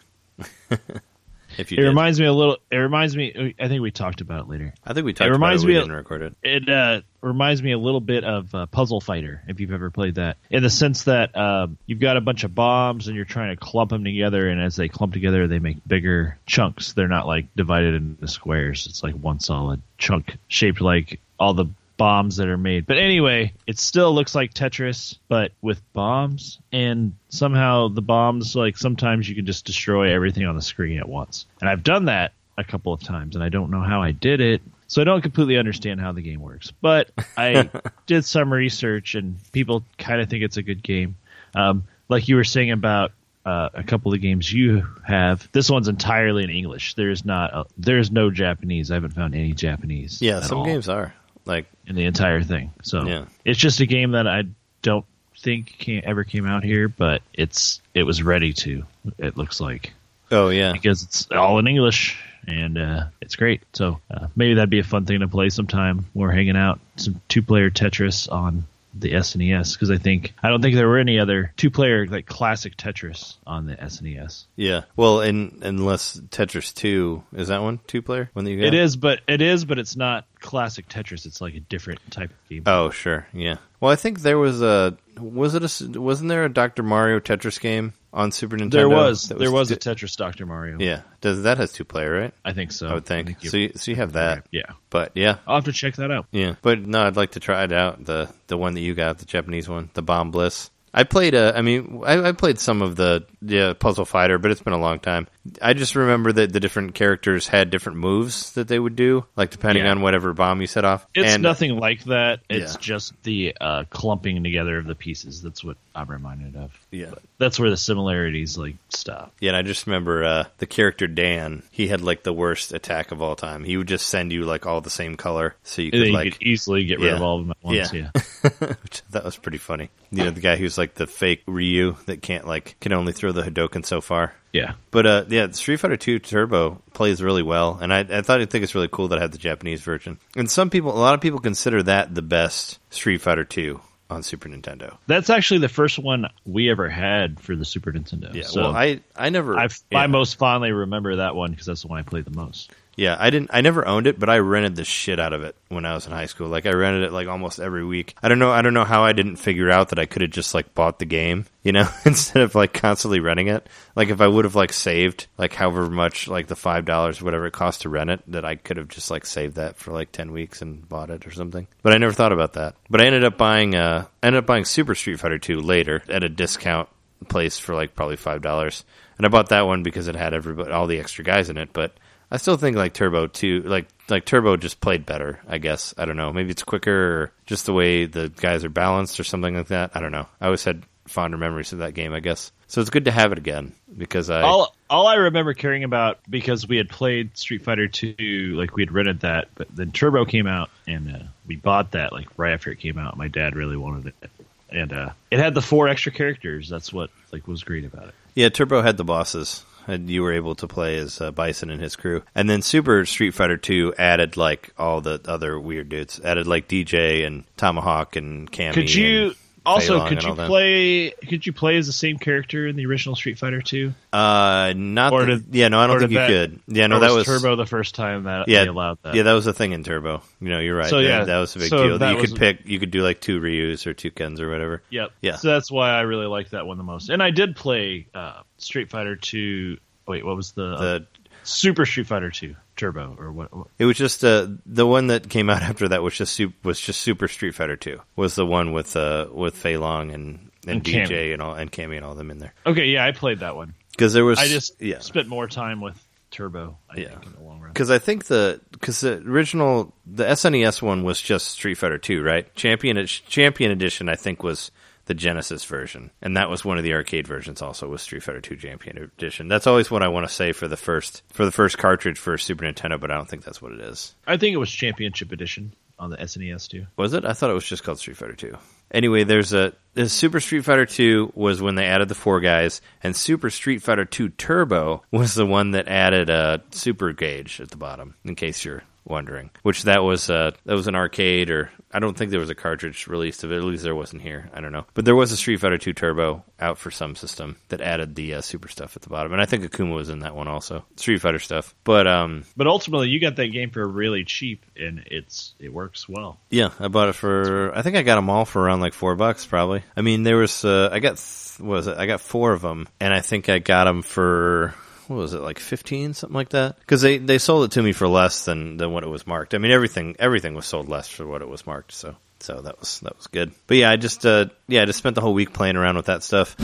if you It did, reminds me a little. It reminds me. I think we talked about it later. I think we talked reminds about it. Me didn't record it. It uh, reminds me a little bit of uh, Puzzle Fighter, if you've ever played that, in the sense that um, you've got a bunch of bombs and you're trying to clump them together, and as they clump together, they make bigger chunks. They're not like divided into squares. It's like one solid chunk shaped like all the bombs that are made. But anyway, it still looks like Tetris, but with bombs, and somehow the bombs, like sometimes you can just destroy everything on the screen at once. And I've done that a couple of times, and I don't know how I did it. So I don't completely understand how the game works, but I did some research, and people kind of think it's a good game. Um, like you were saying about uh, a couple of games you have, this one's entirely in English. There's not, a, there's no Japanese. I haven't found any Japanese. Yeah, some all games are like in the entire thing. So Yeah. it's just a game that I don't think can ever came out here, but it's it was ready to. It looks like oh yeah, because it's all in English and uh, it's great. So uh, maybe that'd be a fun thing to play sometime. We're hanging out some two player Tetris on the SNES because I think I don't think there were any other two player like classic Tetris on the SNES. yeah. Well, in, unless Tetris Two is that one two player one that you got? It is, but it is, but it's not classic Tetris. It's like a different type of game. Oh sure, yeah. Well, I think there was a was it a wasn't there a Dr. Mario Tetris game on Super Nintendo? There was, that there was a? Tetris Doctor Mario. yeah. Does that has two player, right? I think so. I would think. you- so, you, so you have that, yeah, but yeah, I'll have to check that out. yeah. But no, I'd like to try it out. The the one that you got, the Japanese one, the Bombliss. I played. Uh, I mean, I, I played some of the yeah, Puzzle Fighter, but it's been a long time. I just remember that the different characters had different moves that they would do, like depending Yeah. on whatever bomb you set off. It's and, nothing like that. It's Yeah. just the uh, clumping together of the pieces. That's what I'm reminded of. Yeah. That's where the similarities like stop. Yeah, and I just remember uh, the character Dan. He had like the worst attack of all time. He would just send you like all the same color, so you could you like could easily get rid Yeah. of all of them at once. Yeah. Yeah. that was pretty funny. You know, the guy who's like the fake Ryu that can't like can only throw the Hadoken so far. Yeah. But uh, yeah, Street Fighter Two Turbo plays really well, and I, I thought I think it's really cool that I had the Japanese version. And some people, a lot of people consider that the best Street Fighter Two on Super Nintendo. That's actually the first one we ever had for the Super Nintendo. Yeah, So well, I I never I, yeah. I most fondly remember that one because that's the one I played the most. Yeah, I didn't. I never owned it, but I rented the shit out of it when I was in high school. Like I rented it like almost every week. I don't know. I don't know how I didn't figure out that I could have just like bought the game, you know, instead of like constantly renting it. Like if I would have like saved like however much like the five dollars whatever it cost to rent it, that I could have just like saved that for like ten weeks and bought it or something. But I never thought about that. But I ended up buying. uh ended up buying Super Street Fighter Two later at a discount place for like probably five dollars, and I bought that one because it had everybody all the extra guys in it, but. I still think like Turbo two, like like Turbo just played better. I guess I don't know. Maybe it's quicker, or just the way the guys are balanced, or something like that. I don't know. I always had fonder memories of that game. I guess so. It's good to have it again because I all all I remember caring about because we had played Street Fighter Two, like we had rented that, but then Turbo came out and uh, we bought that like right after it came out. My dad really wanted it, and uh, it had the four extra characters. That's what like was great about it. yeah Turbo had the bosses. And you were able to play as uh, Bison and his crew, and then Super Street Fighter Two added like all the other weird dudes. Added like DJ and Tomahawk and Cammy. Could you and also could you them. play could you play as the same character in the original Street Fighter Two? Uh, not. Or the- did- yeah, no, I don't think you that- could. Yeah, no, that was Turbo the first time that yeah, they allowed that. Yeah, that was a thing in Turbo. You know, you're right. So, That- yeah, that, was a big so deal. You was- could pick. You could do like two Ryus or two Kens or whatever. Yep. Yeah. So that's why I really liked that one the most. And I did play uh, Street Fighter Two. Wait, what was the, The Super Street Fighter Two Turbo or what? what- it was just uh, the one that came out after that was just super, was just Super Street Fighter Two. Was the one with uh with Fei Long and and, And DJ Cammy. and all and Cammy and all them in there Okay, yeah, I played that one. because there was I just yeah spent more time with Turbo. I Yeah. think in the long run. because I think the because the original the SNES one was just Street Fighter Two, right? Champion Champion Edition, I think, was the Genesis version, and that was one of the arcade versions. Also, was Street Fighter Two Champion Edition. That's always what I want to say for the first for the first cartridge for Super Nintendo, but I don't think that's what it is. I think it was Championship Edition on the SNES too. Was it? I thought it was just called Street Fighter Two. Anyway, there's a the Super Street Fighter Two was when they added the four guys, and Super Street Fighter Two Turbo was the one that added a super gauge at the bottom. In case you're wondering, which that was uh, that was an arcade, or I don't think there was a cartridge released of it. At least there wasn't here. I don't know, but there was a Street Fighter Two Turbo out for some system that added the uh, super stuff at the bottom, and I think Akuma was in that one also, Street Fighter stuff. But um, But ultimately, you got that game for really cheap, and it's it works well. Yeah, I bought it for. I think I got them all for around like four bucks, probably. I mean, there was. Uh, I got. was it? I got four of them, and I think I got them for. What was it like fifteen, something like that? Because they, they sold it to me for less than, than what it was marked. I mean, everything everything was sold less for what it was marked. So so that was that was good. But yeah, I just uh, yeah, I just spent the whole week playing around with that stuff.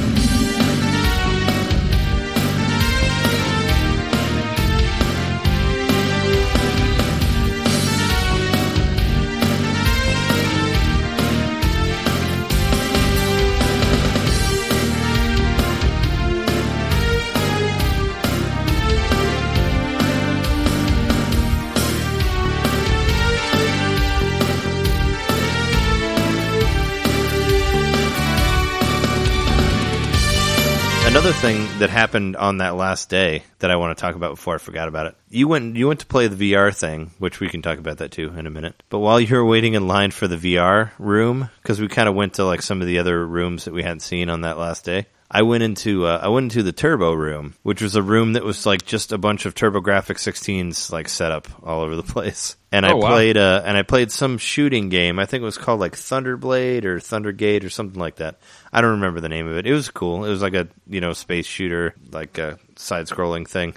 That happened on that last day that I want to talk about before I forgot about it. You went you went to play the VR thing, which we can talk about that too in a minute. But while you were waiting in line for the VR room, because we kind of went to like some of the other rooms that we hadn't seen on that last day, I went into uh, I went into the turbo room, which was a room that was like just a bunch of TurboGrafx 16s like set up all over the place. And I Oh, wow. played uh, and I played some shooting game. I think it was called like Thunderblade or Thundergate or something like that. I don't remember the name of it. It was cool. It was like a you know space shooter, like a side scrolling thing.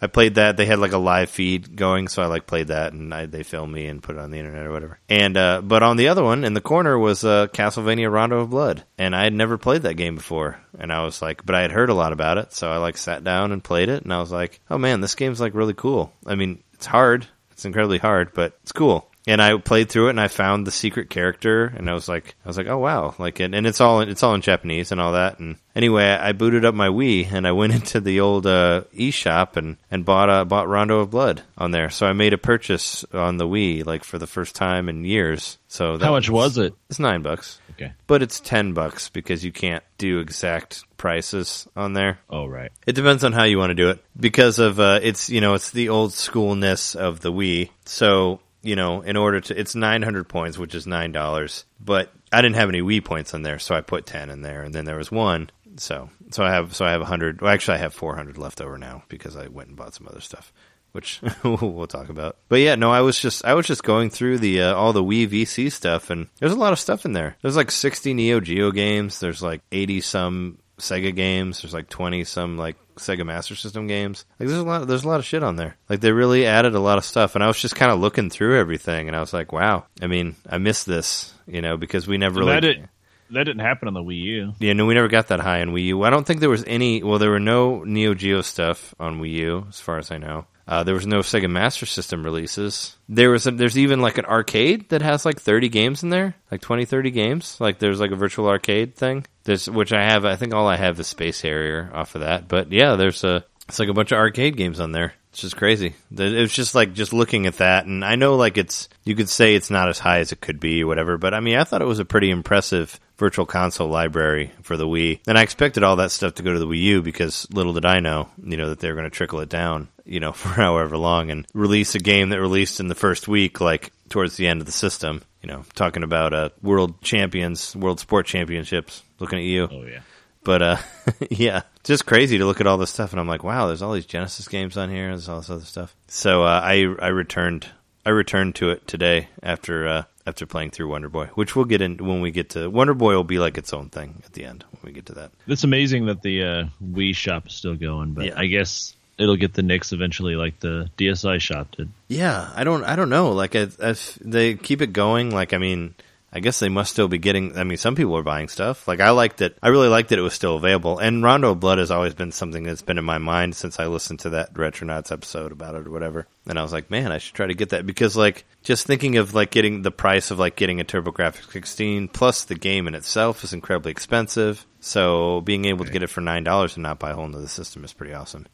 I played that. They had like a live feed going, so I like played that, and I, they filmed me and put it on the internet or whatever. And uh, but on the other one in the corner was uh, Castlevania Rondo of Blood, and I had never played that game before, and I was like, but I had heard a lot about it, so I like sat down and played it, and I was like, oh man, this game's like really cool. I mean, it's hard, it's incredibly hard, but it's cool. And I played through it, and I found the secret character, and I was like, I was like, oh wow, like, and, and it's all it's all in Japanese and all that. And anyway, I booted up my Wii, and I went into the old uh, eShop and and bought uh, bought Rondo of Blood on there. So I made a purchase on the Wii, like for the first time in years. So How much was it? It's nine bucks, Okay. but it's ten bucks because you can't do exact prices on there. Oh, right. It depends on how you want to do it because of uh, it's you know it's the old schoolness of the Wii. So you know in order to it's 900 points, which is nine dollars. But I didn't have any Wii points on there, so I put 10 in there, and then there was one. So so I have so I have 100. Well, actually, I have 400 left over now because I went and bought some other stuff. Which we'll talk about, but yeah, no, I was just I was just going through the uh, all the Wii VC stuff, and there's a lot of stuff in there. There's like 60 Neo Geo games. There's like 80 some Sega games. There's like 20 some like Sega Master System games. Like there's a lot there's a lot of shit on there. Like they really added a lot of stuff and I was just kind of looking through everything and I was like, "Wow. I mean, I missed this, you know, because we never really That, did, that didn't happen on the Wii U. yeah, no, we never got that high on Wii U. I don't think there was any. Well, there were no Neo Geo stuff on Wii U, as far as I know. Uh, there was no Sega Master System releases. There was. A, there's even like an arcade that has like 30 games in there, like 20, 30 games. Like there's like a virtual arcade thing. There's which I have. I think all I have is Space Harrier off of that. But yeah, there's a. It's like a bunch of arcade games on there. It's just crazy. It's just like just looking at that, and I know like it's you could say it's not as high as it could be, or whatever. But I mean, I thought it was a pretty impressive virtual console library for the Wii, and I expected all that stuff to go to the Wii U because little did I know, you know, that they were going to trickle it down, you know, for however long and release a game that released in the first week, like towards the end of the system. You know, talking about uh, world champions, world sport championships. Looking at you. Oh, yeah. But uh, yeah, just crazy to look at all this stuff, and I'm like, wow, there's all these Genesis games on here. There's all this other stuff. So uh, I I returned I returned to it today after uh, after playing through Wonder Boy, which we'll get in when we get to Wonder Boy. Will be like its own thing at the end when we get to that. It's amazing that the uh, Wii shop is still going, but Yeah. I guess it'll get the nicks eventually, like the DSi shop did. Yeah, I don't I don't know. Like if, if they keep it going, like I mean. I guess they must still be getting. I mean, some people are buying stuff. Like I liked it. I really liked that it was still available. And Rondo of Blood has always been something that's been in my mind since I listened to that Retronauts episode about it or whatever. And I was like, man, I should try to get that because like just thinking of like getting the price of like getting a TurboGrafx 16 plus the game in itself is incredibly expensive. So being able to get it for nine dollars and not buy a whole nother system is pretty awesome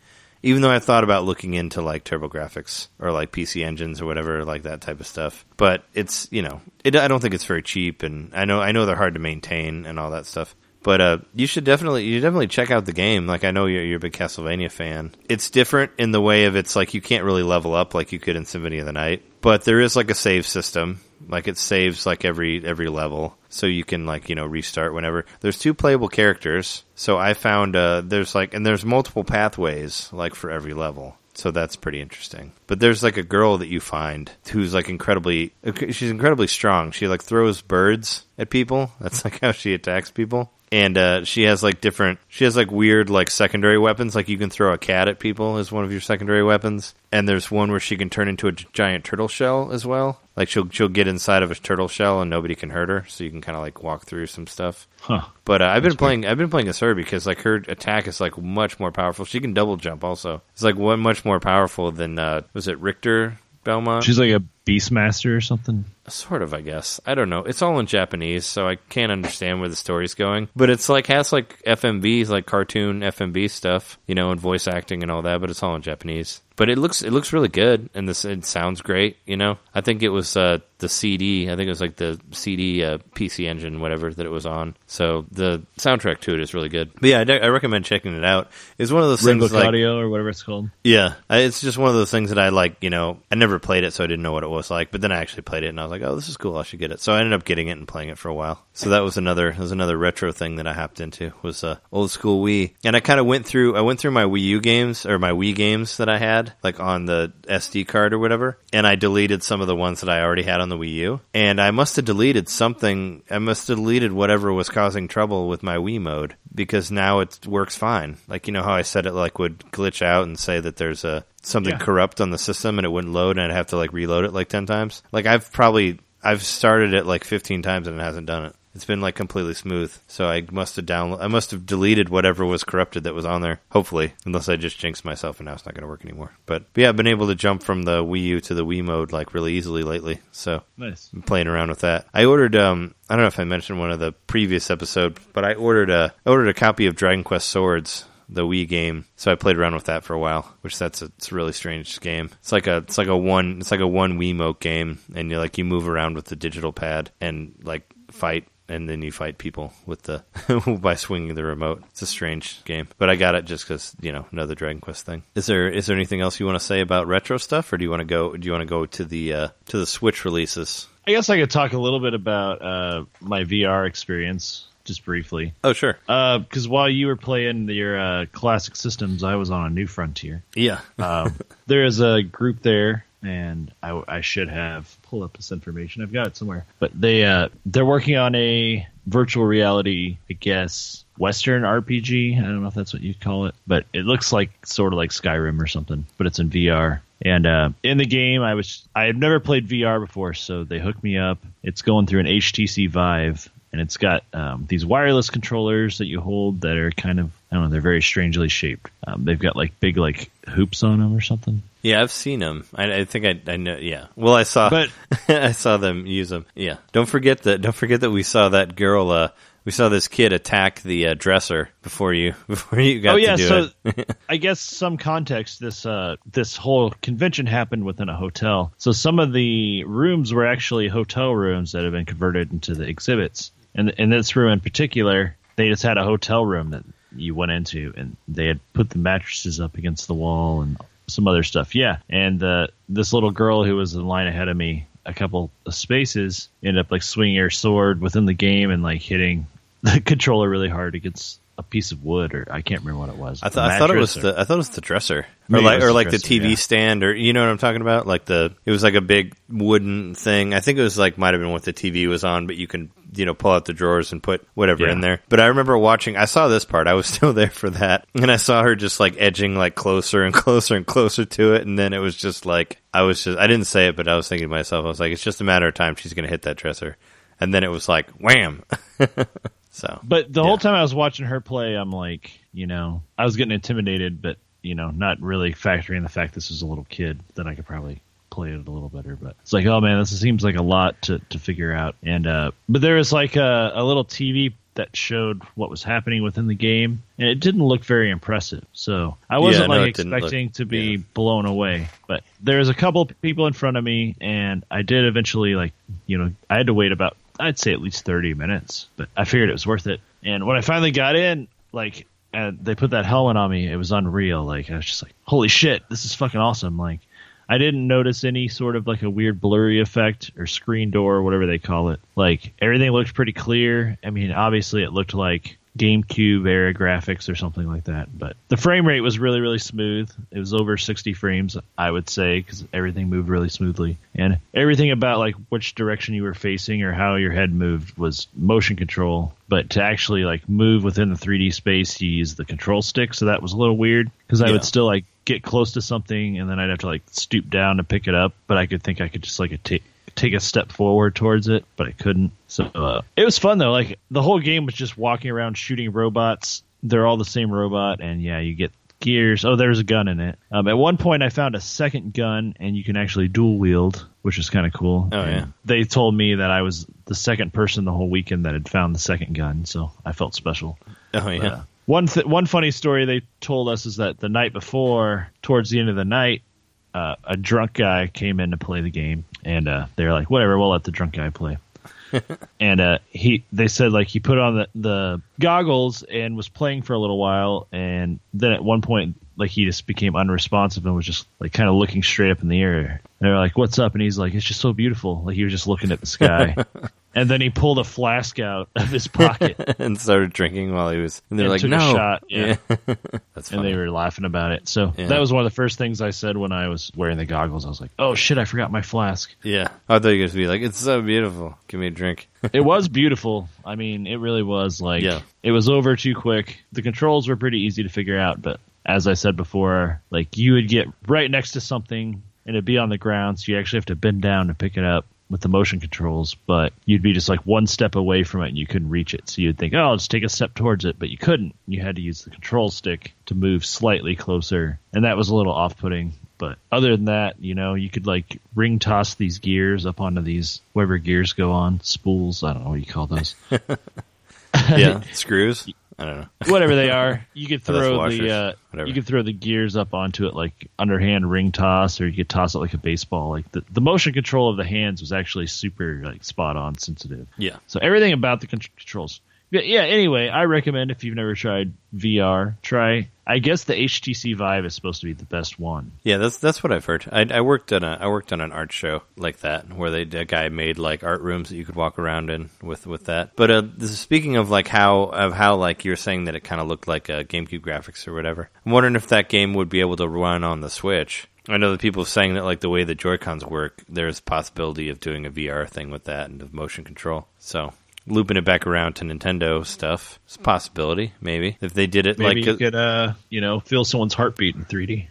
even though I thought about looking into like TurboGrafx or like PC engines or whatever, like that type of stuff. But it's you know, it, I don't think it's very cheap, and I know I know they're hard to maintain and all that stuff. But uh, you should definitely you definitely check out the game. Like I know you're, you're a big Castlevania fan. It's different in the way of it's like you can't really level up like you could in Symphony of the Night, but there is like a save system. Like it saves like every every level, so you can like you know restart whenever. There's two playable characters, so I found uh, there's like and there's multiple pathways like for every level. So that's pretty interesting. But there's like a girl that you find who's like incredibly she's incredibly strong. She like throws birds at people. That's like how she attacks people. And uh, she has like different she has like weird like secondary weapons. Like you can throw a cat at people as one of your secondary weapons. And there's one where she can turn into a giant turtle shell as well. Like she'll she'll get inside of a turtle shell and nobody can hurt her. So you can kind of like walk through some stuff. Huh. But uh, I've been playing. I've been playing as her because like her attack is like much more powerful. She can double jump. Also, it's like one much more powerful than uh, was it Richter Belmont? She's like a Beastmaster or something. sort of, I guess. I don't know. It's all in Japanese, so I can't understand where the story's going. But it's like has like FMVs, like cartoon FMV stuff, you know, and voice acting and all that. But it's all in Japanese. But it looks it looks really good, and this it sounds great. You know, I think it was uh, the CD. I think it was like the CD uh, PC Engine, whatever that it was on. So the soundtrack to it is really good. But yeah, I, de- I recommend checking it out. It's one of those Rainbow things like Audio or whatever it's called. yeah, I- it's just one of those things that I like. You know, I never played it, so I didn't know what it was like. But then I actually played it, and I was like, oh, this is cool. I should get it. So I ended up getting it and playing it for a while. So that was another was another retro thing that I hopped into was uh, old school Wii, and I kind of went through I went through my Wii U games or my Wii games that I had like on the SD card or whatever, and I deleted some of the ones that I already had on the Wii U, and I must have deleted something. I must have deleted whatever was causing trouble with my Wii mode because now it works fine. Like you know how I said it like would glitch out and say that there's a something Yeah. corrupt on the system and it wouldn't load and I'd have to like reload it like 10 times. Like I've probably I've started it like 15 times and it hasn't done it. It's been like completely smooth. So I must have download I must have deleted whatever was corrupted that was on there. Hopefully, unless I just jinxed myself and now it's not going to work anymore. But, but yeah, I've been able to jump from the Wii U to the Wii mode like really easily lately. So Nice. I'm playing around with that. I ordered um I don't know if I mentioned one of the previous episode, but I ordered a I ordered a copy of Dragon Quest Swords, the Wii game. So I played around with that for a while, which that's a, it's a really strange game. It's like a it's like a one it's like a one Wiimote game and you like you move around with the digital pad and like fight and then you fight people with the by swinging the remote. It's a strange game, but I got it just because you know another Dragon Quest thing. Is there is there anything else you want to say about retro stuff, or do you want to go do you want to go to the uh, to the Switch releases? I guess I could talk a little bit about uh, my VR experience just briefly. Oh sure, Because while you were playing your uh, classic systems, I was on a new frontier. yeah, Um, there is a group there, and I, I should have pulled up this information. I've got it somewhere, but they uh, they're working on a virtual reality, I guess, Western RPG. I don't know if that's what you call it, but it looks like sort of like Skyrim or something, but it's in VR. And uh, in the game, I was I had never played VR before, so they hooked me up. It's going through an HTC Vive, and it's got um, these wireless controllers that you hold that are kind of I don't know, they're very strangely shaped. Um, they've got like big like hoops on them or something. Yeah. I've seen them. I, I think I, I know. Yeah. Well, I saw. But- I saw them use them. Yeah. Don't forget that. Don't forget that we saw that girl. Uh, we saw this kid attack the uh, dresser before you before you got oh yeah, to do so it. I guess some context. This uh, this whole convention happened within a hotel, so some of the rooms were actually hotel rooms that have been converted into the exhibits. And in this room in particular, they just had a hotel room that you went into, and they had put the mattresses up against the wall and some other stuff. Yeah, and uh, this little girl who was in line ahead of me, a couple of spaces, ended up like swinging her sword within the game and like hitting the controller really hard against a piece of wood, or I can't remember what it was. I, thought I thought it was or- the I thought it was the dresser, or like or the like the dresser, TV yeah. stand, or you know what I'm talking about? Like the it was like a big wooden thing. I think it was like might have been what the TV was on, but you can you know pull out the drawers and put whatever Yeah. in there. But I remember watching. I saw this part. I was still there for that, and I saw her just like edging like closer and closer and closer to it, and then it was just like I was just I didn't say it, but I was thinking to myself, I was like, it's just a matter of time she's going to hit that dresser, and then it was like wham. so But the Yeah. whole time I was watching her play, I'm like, you know, I was getting intimidated, but you know, not really factoring the fact this was a little kid that I could probably play it a little better. But it's like, oh man, this seems like a lot to to figure out. And uh, but there was like a, a little TV that showed what was happening within the game, and it didn't look very impressive. So I wasn't no, like didn't look- expecting to be yeah. blown away. But there was a couple people in front of me, and I did eventually like, you know, I had to wait about I'd say at least 30 minutes, but I figured it was worth it. And when I finally got in, like, and they put that helmet on me, it was unreal. Like, I was just like, holy shit, this is fucking awesome. Like, I didn't notice any sort of like a weird blurry effect or screen door or whatever they call it. Like, everything looked pretty clear. I mean, obviously, it looked like GameCube era graphics or something like that. But the frame rate was really, really smooth. It was over 60 frames, I would say, because everything moved really smoothly. And everything about like which direction you were facing or how your head moved was motion control. But to actually like move within the 3D space, you use the control stick. So that was a little weird because I Yeah. would still like get close to something and then I'd have to like stoop down to pick it up. But I could think I could just like take take a step forward towards it, but I couldn't. So uh, it was fun though. Like the whole game was just walking around shooting robots. They're all the same robot, and yeah, you get gears. Oh, there's a gun in it. Um, at one point, I found a second gun, and you can actually dual wield, which is kind of cool. Oh, And yeah. They told me that I was the second person the whole weekend that had found the second gun, so I felt special. oh yeah. Uh, one th- one funny story they told us is that the night before, towards the end of the night, uh, a drunk guy came in to play the game, and uh, they were like, "Whatever, we'll let the drunk guy play." and uh, he, they said like he put on the, the goggles and was playing for a little while, and then at one point, like he just became unresponsive and was just like kind of looking straight up in the air. And they're like, "What's up?" And he's like, "It's just so beautiful." Like he was just looking at the sky. and then he pulled a flask out of his pocket and started drinking while he was. And they're And like, took a no, shot, yeah. that's and they were laughing about it. So Yeah. that was one of the first things I said when I was wearing the goggles. I was like, "Oh shit, I forgot my flask." yeah, I thought you were going to be like, it's so beautiful. Give me a drink. it was beautiful. I mean, it really was like Yeah. it was over too quick. The controls were pretty easy to figure out, but as I said before, like you would get right next to something and it'd be on the ground, so you actually have to bend down to pick it up with the motion controls, but you'd be just like one step away from it and you couldn't reach it. So you'd think, "Oh, I'll just take a step towards it," but you couldn't. You had to use the control stick to move slightly closer, and that was a little off-putting. But other than that, you know, you could like ring toss these gears up onto these whatever gears go on spools. I don't know what you call those. Yeah, screws. I don't know. whatever they are. You could throw the uh, Whatever. you could throw the gears up onto it like underhand ring toss, or you could toss it like a baseball. Like the, the motion control of the hands was actually super like spot on sensitive. Yeah, So everything about the con- controls. Yeah, yeah. Anyway, I recommend if you've never tried VR, try. I guess the HTC Vive is supposed to be the best one. yeah. That's that's what I've heard. I, I worked on a I worked on an art show like that where they a guy made like art rooms that you could walk around in with with that. But uh, this is speaking of like how of how like you're saying that it kind of looked like uh, GameCube graphics or whatever. I'm wondering if that game would be able to run on the Switch. I know that people saying that like the way the Joy Cons work, there's a possibility of doing a VR thing with that and of motion control. So looping it back around to Nintendo stuff, it's a possibility. Maybe if they did it Maybe like you could, uh, you know, feel someone's heartbeat in 3D.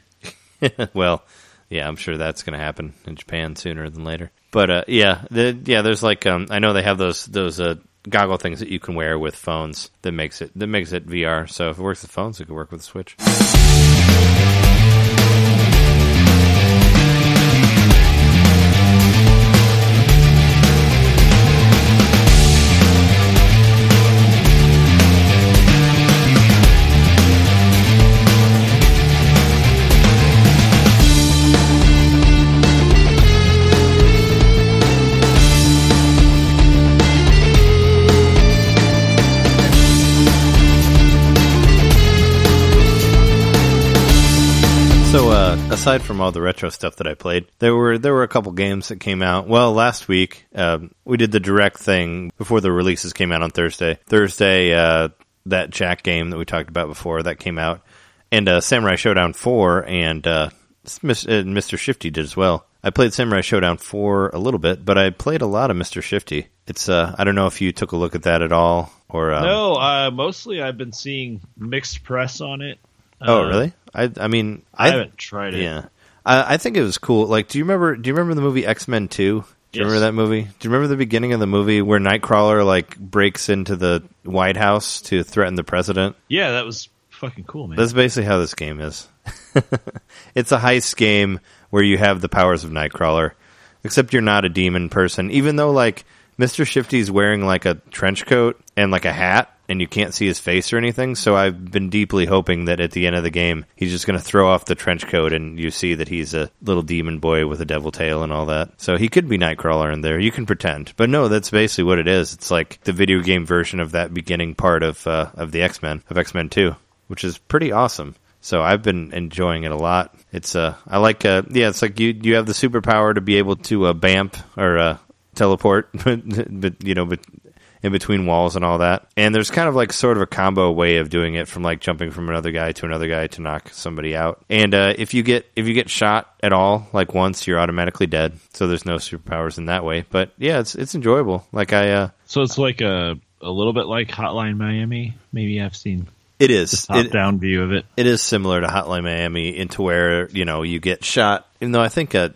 well, yeah, I'm sure that's going to happen in Japan sooner than later. But uh, yeah, the, yeah, there's like um, I know they have those those uh, goggle things that you can wear with phones that makes it that makes it VR. So if it works with phones, it could work with the Switch. Aside from all the retro stuff that I played, there were there were a couple games that came out. Well, last week um, we did the direct thing before the releases came out on Thursday. Thursday, uh, that Jack game that we talked about before that came out, and uh, Samurai Shodown Four, and uh, uh, Mr. Shifty did as well. I played Samurai Shodown 4 a little bit, but I played a lot of Mr. Shifty. It's uh I don't know if you took a look at that at all or um, no, uh, mostly I've been seeing mixed press on it. Oh, Uh, really? I I mean I, haven't tried it. Yeah, I, I think it was cool. Like, do you remember? Do you remember the movie X Men Two? Do you Yes. remember that movie? Do you remember the beginning of the movie where Nightcrawler like breaks into the White House to threaten the president? Yeah, that was fucking cool, man. That's basically how this game is. it's a heist game where you have the powers of Nightcrawler, except you're not a demon person. Even though like Mister Shifty's wearing like a trench coat and like a hat, and you can't see his face or anything. So I've been deeply hoping that at the end of the game, he's just going to throw off the trench coat, and you see that he's a little demon boy with a devil tail and all that. So he could be Nightcrawler in there. You can pretend, but no, that's basically what it is. It's like the video game version of that beginning part of uh, of the X Men of X Men Two, which is pretty awesome. So I've been enjoying it a lot. It's uh, I like uh, yeah, it's like you you have the superpower to be able to uh, bamp or uh, teleport, but, but you know, but in between walls and all that. And there's kind of like sort of a combo way of doing it from like jumping from another guy to another guy to knock somebody out. And uh, if you get if you get shot at all like once, you're automatically dead. So there's no superpowers in that way. But yeah, it's it's enjoyable. Like I uh, so it's like a a little bit like Hotline Miami. Maybe I've seen it is top it, down view of it. it is similar to Hotline Miami into where you know you get shot. Even though I think uh,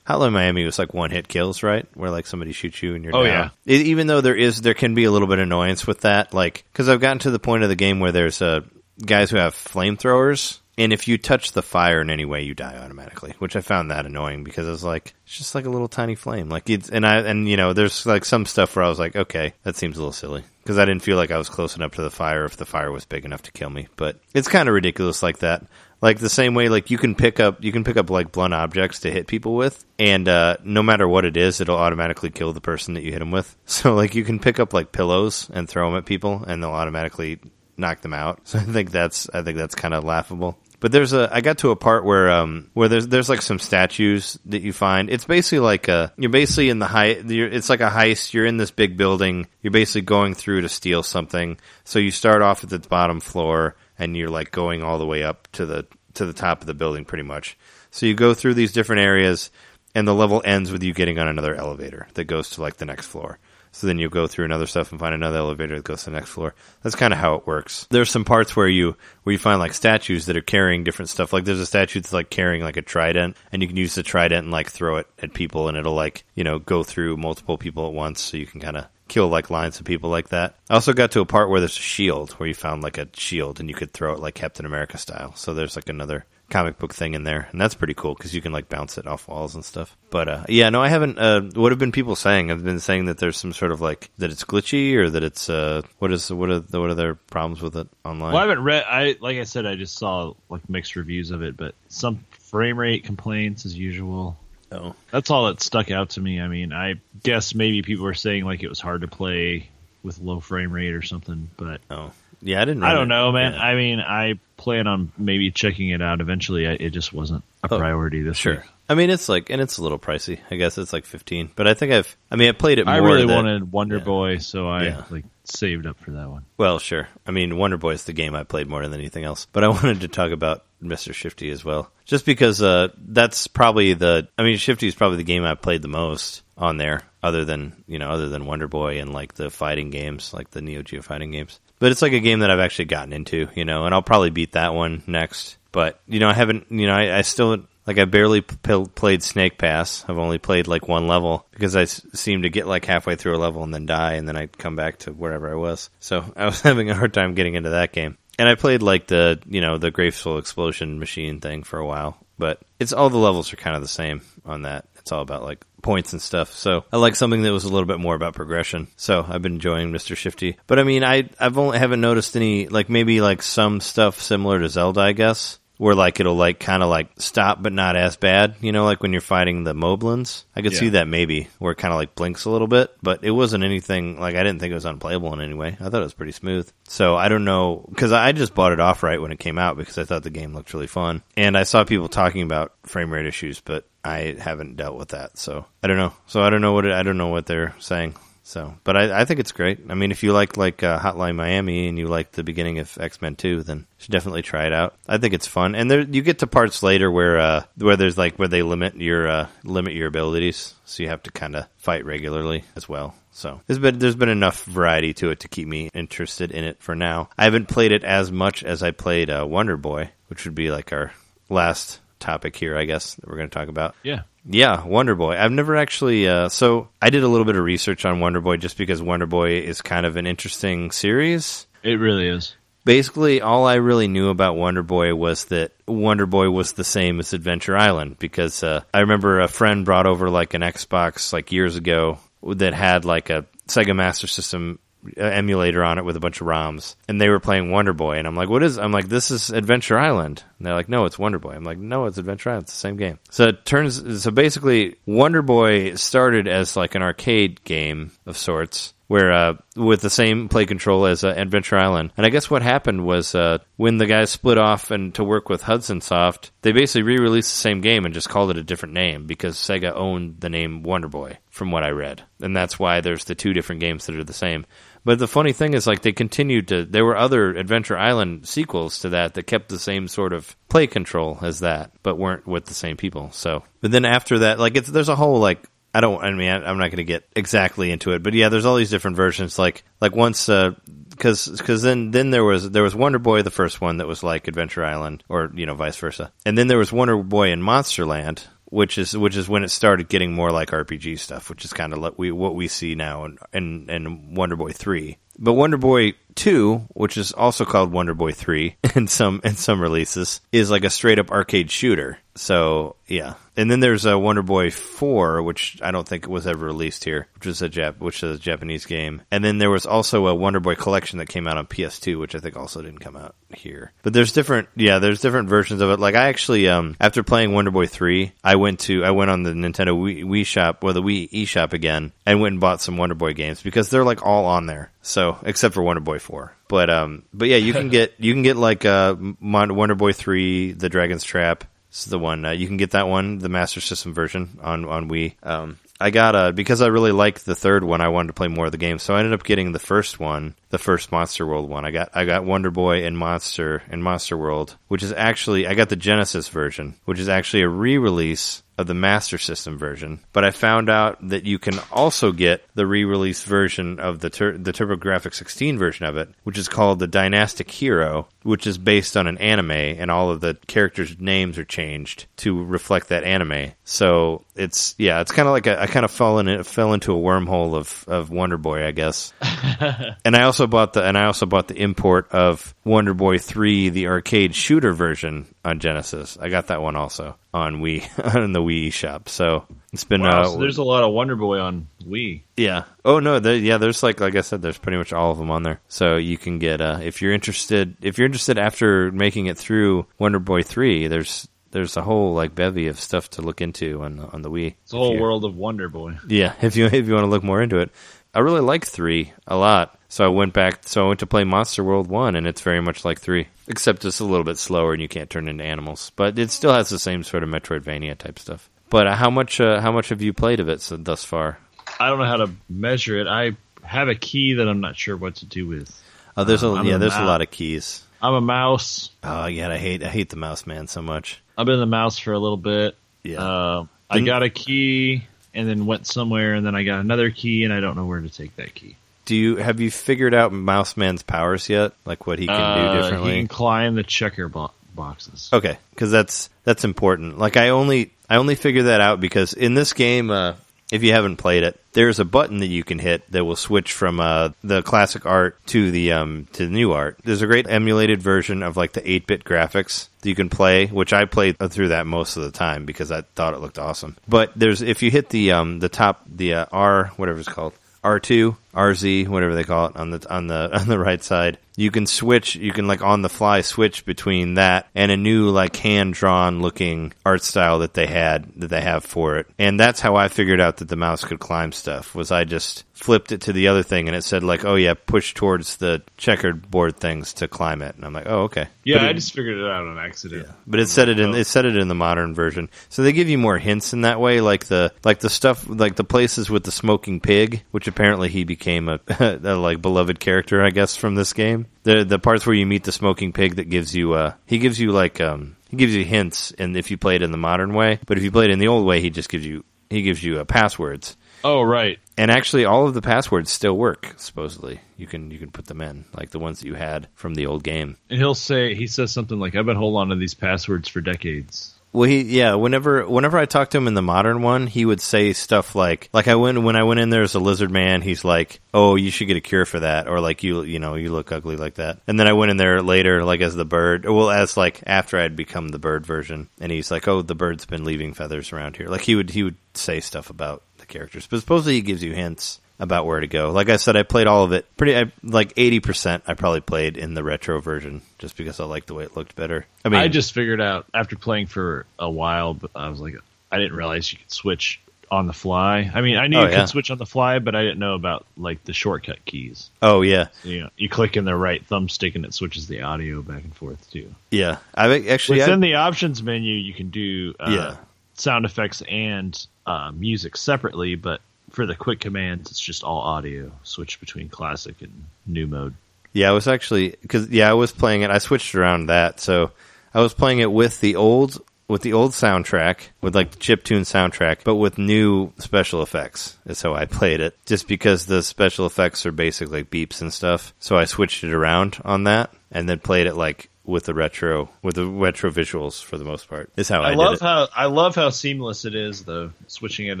Hotline Miami was like one hit kills, right? Where like somebody shoots you and you're Oh, down. It, even though there is there can be a little bit of annoyance with that, like because I've gotten to the point of the game where there's uh, guys who have flamethrowers. And if you touch the fire in any way, you die automatically, which I found that annoying because I was like, it's just like a little tiny flame. Like it's, and I, and you know, there's like some stuff where I was like, okay, that seems a little silly because I didn't feel like I was close enough to the fire if the fire was big enough to kill me. But it's kind of ridiculous like that. Like the same way, like you can pick up, you can pick up like blunt objects to hit people with, and uh, no matter what it is, it'll automatically kill the person that you hit them with. So like you can pick up like pillows and throw them at people, and they'll automatically knock them out. So I think that's, I think that's kind of laughable. But there's a I got to a part where um where there's there's like some statues that you find. It's basically like a you're basically in the high. It's like a heist. You're in this big building. You're basically going through to steal something. So you start off at the bottom floor and you're like going all the way up to the to the top of the building pretty much. So you go through these different areas and the level ends with you getting on another elevator that goes to like the next floor. So then you go through another stuff and find another elevator that goes to the next floor. That's kind of how it works. There's some parts where you where you find like statues that are carrying different stuff. Like there's a statue that's like carrying like a trident, and you can use the trident and like throw it at people, and it'll like you know go through multiple people at once, so you can kind of kill like lines of people like that. I also got to a part where there's a shield where you found like a shield and you could throw it like Captain America style. So there's like another comic book thing in there, and that's pretty cool because you can like bounce it off walls and stuff. But uh, yeah, no, I haven't. Uh, what have been people saying? I've been saying that there's some sort of like that it's glitchy or that it's uh, what is what are what are their problems with it online? Well, I haven't read. I like I said, I just saw like mixed reviews of it, but some frame rate complaints as usual. Oh, that's all that stuck out to me. I mean, I guess maybe people were saying like it was hard to play with low frame rate or something, but oh, yeah, I didn't. I don't it. know, man. Yeah. I mean, I plan on maybe checking it out eventually. I, it just wasn't a Oh, priority this Sure. week. I mean, it's like, and it's a little pricey. I guess it's like fifteen, but I think I've. I mean, I played it more. I really than- wanted Wonder yeah. Boy, so I Yeah. like saved up for that one. Well, sure. I mean, Wonder Boy is the game I played more than anything else. But I wanted to talk about Mr. Shifty as well, just because uh, that's probably the. I mean, Shifty is probably the game I've played the most on there, other than you know, other than Wonder Boy and like the fighting games, like the Neo Geo fighting games. But it's like a game that I've actually gotten into, you know, and I'll probably beat that one next. But you know, I haven't. You know, I, I still like I barely p- played Snake Pass. I've only played like one level because I s- seem to get like halfway through a level and then die, and then I'd come back to wherever I was. So I was having a hard time getting into that game. And I played like the you know the graceful explosion machine thing for a while, but it's all the levels are kind of the same on that. It's all about like points and stuff. So I like something that was a little bit more about progression. So I've been enjoying Mr. Shifty. But I mean, I I've only haven't noticed any like maybe like some stuff similar to Zelda, I guess, where like it'll like kind of like stop but not as bad. You know, like when you're fighting the Moblins. I could Yeah. see that maybe where it kind of like blinks a little bit, but it wasn't anything like I didn't think it was unplayable in any way. I thought it was pretty smooth. So I don't know because I just bought it off right when it came out because I thought the game looked really fun, and I saw people talking about frame rate issues, but I haven't dealt with that. So I don't know. So I don't know what it, I don't know what they're saying. So, but I, I think it's great. I mean, if you like like uh, Hotline Miami and you like the beginning of X Men Two, then you should definitely try it out. I think it's fun, and there you get to parts later where uh, where there's like where they limit your uh, limit your abilities, so you have to kind of fight regularly as well. So there's been there's been enough variety to it to keep me interested in it for now. I haven't played it as much as I played uh, Wonder Boy, which would be like our last topic here, I guess that we're going to talk about. Yeah. Yeah, Wonder Boy. I've never actually. Uh, so I did a little bit of research on Wonder Boy just because Wonder Boy is kind of an interesting series. It really is. Basically, all I really knew about Wonder Boy was that Wonder Boy was the same as Adventure Island because uh, I remember a friend brought over like an Xbox like years ago that had like a Sega Master System emulator on it with a bunch of ROMs, and they were playing Wonder Boy, and I'm like, "What is?" I'm like, "This is Adventure Island." And they're like, "No, it's Wonder Boy." I'm like, "No, it's Adventure Island. It's the same game." So it turns. So basically, Wonder Boy started as like an arcade game of sorts where uh, with the same play control as uh, Adventure Island. And I guess what happened was uh, when the guys split off and to work with Hudson Soft, they basically re-released the same game and just called it a different name because Sega owned the name Wonder Boy, from what I read, and that's why there's the two different games that are the same. But the funny thing is, like, they continued to. There were other Adventure Island sequels to that that kept the same sort of play control as that, but weren't with the same people. So, but then after that, like, it's there's a whole like I don't. I mean, I, I'm not going to get exactly into it, but yeah, there's all these different versions. Like, like once, uh, because because then then there was there was Wonder Boy, the first one that was like Adventure Island, or you know, vice versa, and then there was Wonder Boy in Monsterland, which is which is when it started getting more like RPG stuff, which is kind of what we see now in, in in Wonder Boy three. But Wonder Boy 2, which is also called Wonder Boy 3 in some in some releases, is like a straight up arcade shooter. So, yeah. And then there's a Wonder Boy 4, which I don't think was ever released here, which is a Jap- which is a Japanese game. And then there was also a Wonder Boy collection that came out on PS2, which I think also didn't come out here. But there's different yeah, there's different versions of it. Like I actually um after playing Wonder Boy 3, I went to I went on the Nintendo Wii, Wii shop, well the Wii eShop again and went and bought some Wonder Boy games because they're like all on there. So, except for Wonder Boy 4 but um, but yeah, you can get you can get like uh, Wonder Boy three, The Dragon's Trap. This is the one uh, you can get that one, the Master System version on on Wii. Um, I got a because I really liked the third one. I wanted to play more of the game, so I ended up getting the first one, the first Monster World one. I got I got Wonder Boy and Monster and Monster World, which is actually I got the Genesis version, which is actually a re-release of the Master System version. But I found out that you can also get the re-release version of the tur- the TurboGrafx 16 version of it, which is called the Dynastic Hero, which is based on an anime, and all of the characters' names are changed to reflect that anime. So it's yeah, it's kind of like a, I kind of fell in fell into a wormhole of of Wonder Boy, I guess. and I also bought the and I also bought the import of Wonder Boy 3, the arcade shooter version on Genesis. I got that one also on Wii on the Wii shop. So it's been Wow, uh, so there's a lot of Wonder Boy on Wii. yeah. Oh no, there, yeah. There's like like I said, there's pretty much all of them on there. So you can get uh, if you're interested. If you're interested after making it through Wonder Boy three, there's there's a whole like bevy of stuff to look into on on the Wii. It's a whole world of Wonder Boy. Yeah, if you if you want to look more into it, I really like three a lot. So I went back. So I went to play Monster World one, and it's very much like three, except it's a little bit slower, and you can't turn into animals. But it still has the same sort of Metroidvania type stuff. But uh, how much uh, how much have you played of it so, thus far? I don't know how to measure it. I have a key that I'm not sure what to do with. Oh, there's a Um, yeah, a there's a lot of keys. I'm a mouse. Oh yeah, I hate I hate the mouse man so much. I've been the mouse for a little bit. Yeah, Uh, I got a key and then went somewhere and then I got another key and I don't know where to take that key. do you have you figured out Mouse Man's powers yet? Like what he can Uh, do differently? He can climb the checker bo- boxes. Okay, because that's that's important. Like I only I only figured that out because in this game, uh, if you haven't played it, there's a button that you can hit that will switch from uh, the classic art to the um, to the new art. There's a great emulated version of like the 8-bit graphics that you can play, which I played through that most of the time because I thought it looked awesome. But there's if you hit the um, the top the uh, R whatever it's called R2, RZ, whatever they call it on the on the on the right side. You can switch, you can like on the fly switch between that and a new like hand drawn looking art style that they had that they have for it. And that's how I figured out that the mouse could climb stuff. Was I just flipped it to the other thing and it said like, "Oh yeah, push towards the checkered board things to climb it." And I'm like, "Oh, okay." Yeah, But I it- just figured it out on accident. but it said it in it said it in the modern version. So they give you more hints in that way, like the like the stuff like the places with the smoking pig, which apparently he became a, a like beloved character, I guess, from this game. The the parts where you meet the smoking pig that gives you uh he gives you like um he gives you hints and if you play it in the modern way, but if you play it in the old way, he just gives you he gives you uh, passwords. Oh, right. And actually, all of the passwords still work. Supposedly, you can you can put them in, like the ones that you had from the old game. And he'll say, he says something like, I've been holding on to these passwords for decades. Well, he yeah. Whenever whenever I talked to him in the modern one, he would say stuff like like I went when I went in there as a lizard man. He's like, "Oh, you should get a cure for that," or like you you know you look ugly like that. And then I went in there later, like as the bird, well as like after I'd become the bird version, and he's like, "Oh, the bird's been leaving feathers around here." Like he would he would say stuff about the characters, but supposedly he gives you hints about where to go. Like I said, I played all of it. Pretty I, like eighty percent. I probably played in the retro version just because I liked the way it looked better. I mean, I just figured out after playing for a while, but I was like, I didn't realize you could switch on the fly. I mean, I knew Oh, you yeah. could switch on the fly, but I didn't know about like the shortcut keys. oh yeah. You know, you click in the right thumbstick and it switches the audio back and forth too. Yeah, I actually Within I, the options menu, you can do uh, Yeah. sound effects and uh, music separately, but for the quick commands, it's just all audio. Switch between classic and new mode. yeah, I was actually because yeah, I was playing it. I switched around that, so I was playing it with the old with the old soundtrack with like the chip tune soundtrack, but with new special effects. Is how I played it, just because the special effects are basically like beeps and stuff. So I switched it around on that, and then played it like with the retro with the retro visuals for the most part. Is how I, I, did love it. how I love how seamless it is though. Switching it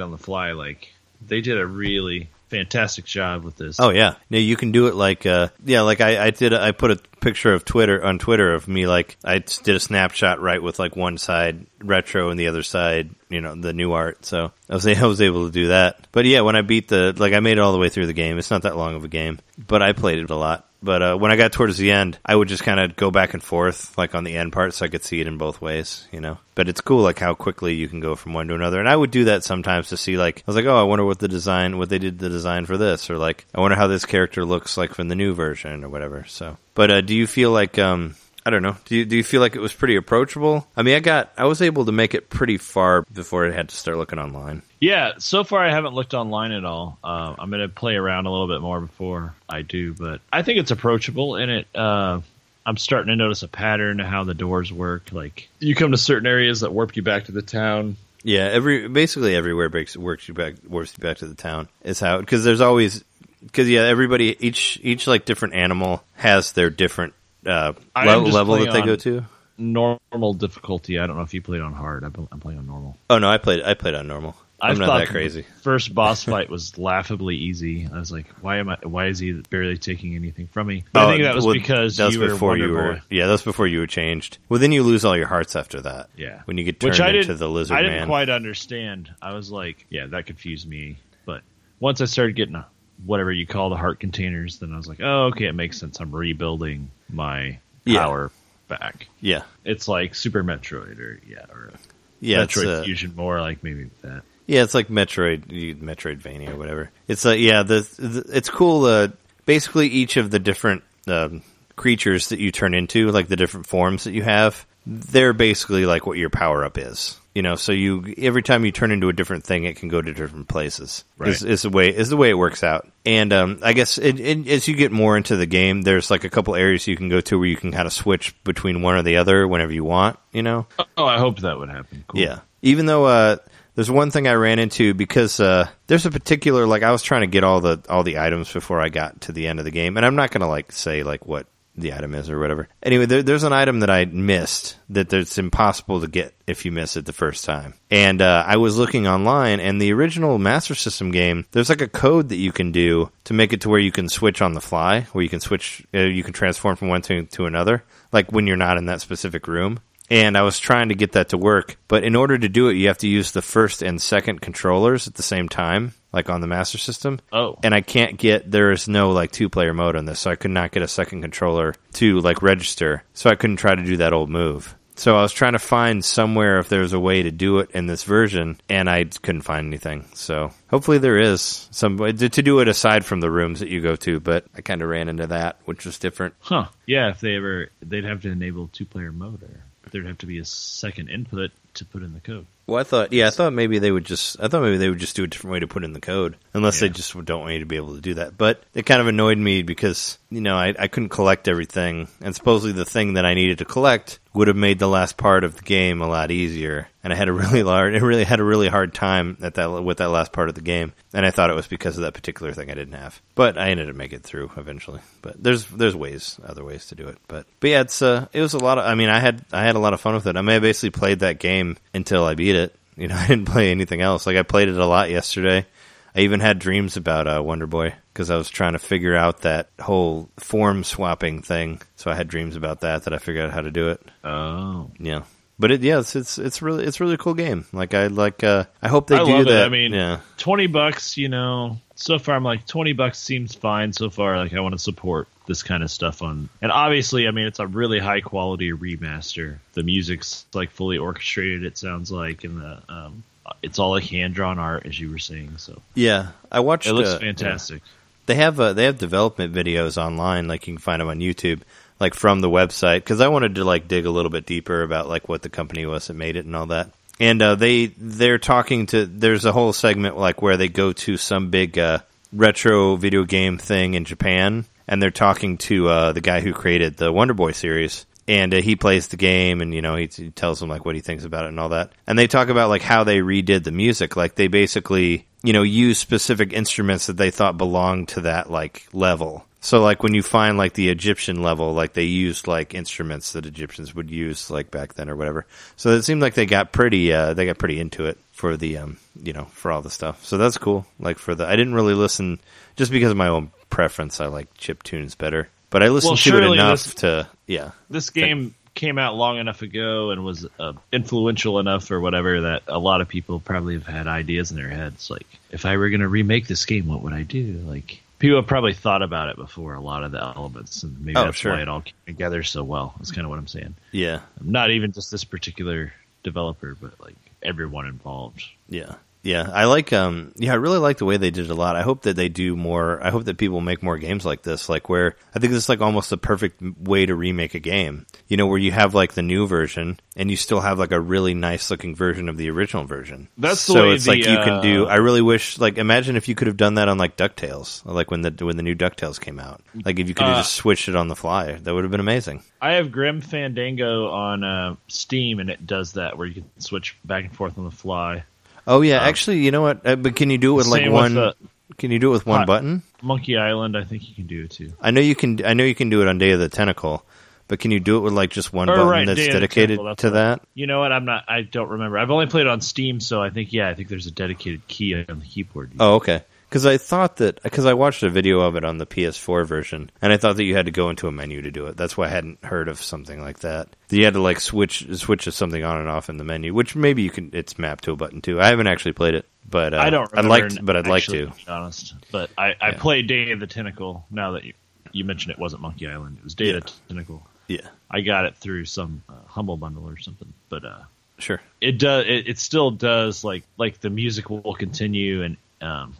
on the fly, like they did a really fantastic job with this. Oh yeah, no, you can do it like uh, yeah, like I, I did. I put a picture of Twitter on Twitter of me like I did a snapshot right with like one side retro and the other side, you know, the new art. So I was I was able to do that. But yeah, when I beat the like I made it all the way through the game. It's not that long of a game, but I played it a lot. But uh, when I got towards the end, I would just kind of go back and forth, like on the end part, so I could see it in both ways, you know. But it's cool, like how quickly you can go from one to another. And I would do that sometimes to see, like, I was like, oh, I wonder what the design, what they did the design for this, or like, I wonder how this character looks like from the new version, or whatever. So, but uh, do you feel like um, I don't know. Do you do you feel like it was pretty approachable? I mean, I got I was able to make it pretty far before I had to start looking online. Yeah, so far I haven't looked online at all. Uh, I'm going to play around a little bit more before I do, but I think it's approachable, and it. Uh, I'm starting to notice a pattern of how the doors work. Like you come to certain areas that warp you back to the town. Yeah, every basically everywhere breaks works you back warps you back to the town is how because there's always because yeah everybody each each like different animal has their different uh, I am level, that they go to. Normal difficulty. I don't know if you played on hard. I'm I'm playing on normal. Oh no, I played I played on normal. I'm I've not thought that crazy. First boss fight was laughably easy. I was like, why am I? Why is he barely taking anything from me? But I think that was Oh, well, because that was you were before Wonder you were Boy. yeah that was before you were changed. Well, then you lose all your hearts after that. Yeah. when you get turned Which I into the lizard I didn't man. quite understand. I was like, yeah, that confused me. But once I started getting uh, whatever you call the heart containers, then I was like, oh, okay, it makes sense. I'm rebuilding my Yeah. power back. yeah, It's like Super Metroid or yeah, or yeah, it's, Metroid uh, Fusion more like maybe that. Yeah, it's like Metroid, Metroidvania or whatever. It's uh, yeah, the, the it's cool. Uh, basically, each of the different um, creatures that you turn into, like the different forms that you have, they're basically like what your power up is. You know, so you every time you turn into a different thing, it can go to different places. Right. Is, is the way is the way it works out. And um, I guess it, it, as you get more into the game, there's like a couple areas you can go to where you can kind of switch between one or the other whenever you want. You know, Oh, I hope that would happen. Cool. yeah. Even though uh, there's one thing I ran into because uh, there's a particular like I was trying to get all the all the items before I got to the end of the game, and I'm not gonna like say like what the item is or whatever. Anyway, there, there's an item that I missed that it's impossible to get if you miss it the first time. And uh, I was looking online, and the original Master System game, there's like a code that you can do to make it to where you can switch on the fly, where you can switch, uh, you can transform from one to, to another, like when you're not in that specific room. And I was trying to get that to work, but in order to do it, you have to use the first and second controllers at the same time, like on the Master System Oh, and I can't get there is no like two player mode on this, so I could not get a second controller to like register. So I couldn't try to do that old move. So I was trying to find somewhere if there was a way to do it in this version, and I couldn't find anything. So hopefully there is some way to, to do it aside from the rooms that you go to. But I kind of ran into that, which was different. huh? Yeah, if they ever, they'd have to enable two-player mode, or there'd have to be a second input to put in the code. Well, I thought, yeah, I thought maybe they would just, I thought maybe they would just do a different way to put in the code, unless they just don't want you to be able to do that. But it kind of annoyed me because, you know, I, I couldn't collect everything, and supposedly the thing that I needed to collect would have made the last part of the game a lot easier. And I had a really large, it really had a really hard time at that with that last part of the game, and I thought it was because of that particular thing I didn't have. But I ended up making it through eventually. But there's there's ways, other ways to do it. But but yeah, it's uh, it was a lot of. I mean, I had I had a lot of fun with it. I mean, I basically played that game until I beat it. You know, I didn't play anything else. Like I played it a lot yesterday. I even had dreams about uh, Wonder Boy because I was trying to figure out that whole form swapping thing. So I had dreams about that. That I figured out how to do it. Oh, Yeah, but it yeah, it's it's it's really it's a really cool game. Like I like uh, I hope they I do love it. that. I mean, yeah, twenty bucks. You know, so far I'm like twenty bucks seems fine so far. Like I want to support this kind of stuff on, and obviously, I mean, it's a really high quality remaster. The music's like fully orchestrated. It sounds like, and the um, it's all like hand drawn art, as you were saying. So yeah. I watched. it looks uh, fantastic. They have uh, they have development videos online, like you can find them on YouTube, like from the website. Because I wanted to like dig a little bit deeper about like what the company was that made it and all that. And uh, they they're talking to. There's a whole segment like where they go to some big uh, retro video game thing in Japan, and they're talking to uh, the guy who created the Wonder Boy series. And uh, he plays the game, and you know he, he tells them like what he thinks about it and all that. And they talk about like how they redid the music. Like they basically you know use specific instruments that they thought belonged to that like level. So like when you find like the Egyptian level, like they used like instruments that Egyptians would use like back then or whatever. So it seemed like they got pretty uh, they got pretty into it for the um you know for all the stuff. So that's cool. Like for the I didn't really listen just because of my own preference. I like chip tunes better, but I listened Well, to it enough this- to yeah This game came out long enough ago and was uh, influential enough or whatever that a lot of people probably have had ideas in their heads like if I were going to remake this game what would I do like people have probably thought about it before. A lot of the elements, and maybe Oh, that's sure. why it all came together so well. That's kind of what I'm saying. Yeah, Not even just this particular developer, but like everyone involved. yeah, yeah. I like. Um, yeah, I really like the way they did it a lot. I hope that they do more. I hope that people make more games like this. Like where I think this is like almost the perfect way to remake a game. You know, where you have like the new version and you still have like a really nice looking version of the original version. That's the so way it's the, like you can do. uh, I really wish. Like imagine if you could have done that on like Ducktales, like when the when the new Ducktales came out. Like if you could have Uh, just switched it on the fly, that would have been amazing. I have Grim Fandango on uh, Steam, and it does that where you can switch back and forth on the fly. Oh yeah, actually, you know what? Uh, but can you do it with like one? with, uh, can you do it with one Hi. button? Monkey Island, I think you can do it too. I know you can. I know you can do it on Day of the Tentacle, but can you do it with like just one Or, button right, that's Day dedicated Tentacle, that's to that? You know what? I'm not. I don't remember. I've only played it on Steam, so I think yeah, I think there's a dedicated key on the keyboard. Oh, okay. Because I thought that because I watched a video of it on the PS4 version, and I thought that you had to go into a menu to do it. That's why I hadn't heard of something like that. You had to like switch switch to something on and off in the menu, which maybe you can. It's mapped to a button too. I haven't actually played it, but uh, I don't. I'd like, n- but I'd like actually, to. be honest, but I, I Yeah. played Day of the Tentacle. Now that you, you mentioned it wasn't Monkey Island, it was Day of the Tentacle. Yeah, I got it through some uh, humble bundle or something, but uh, sure. it does. It, it still does like like the music will continue and um,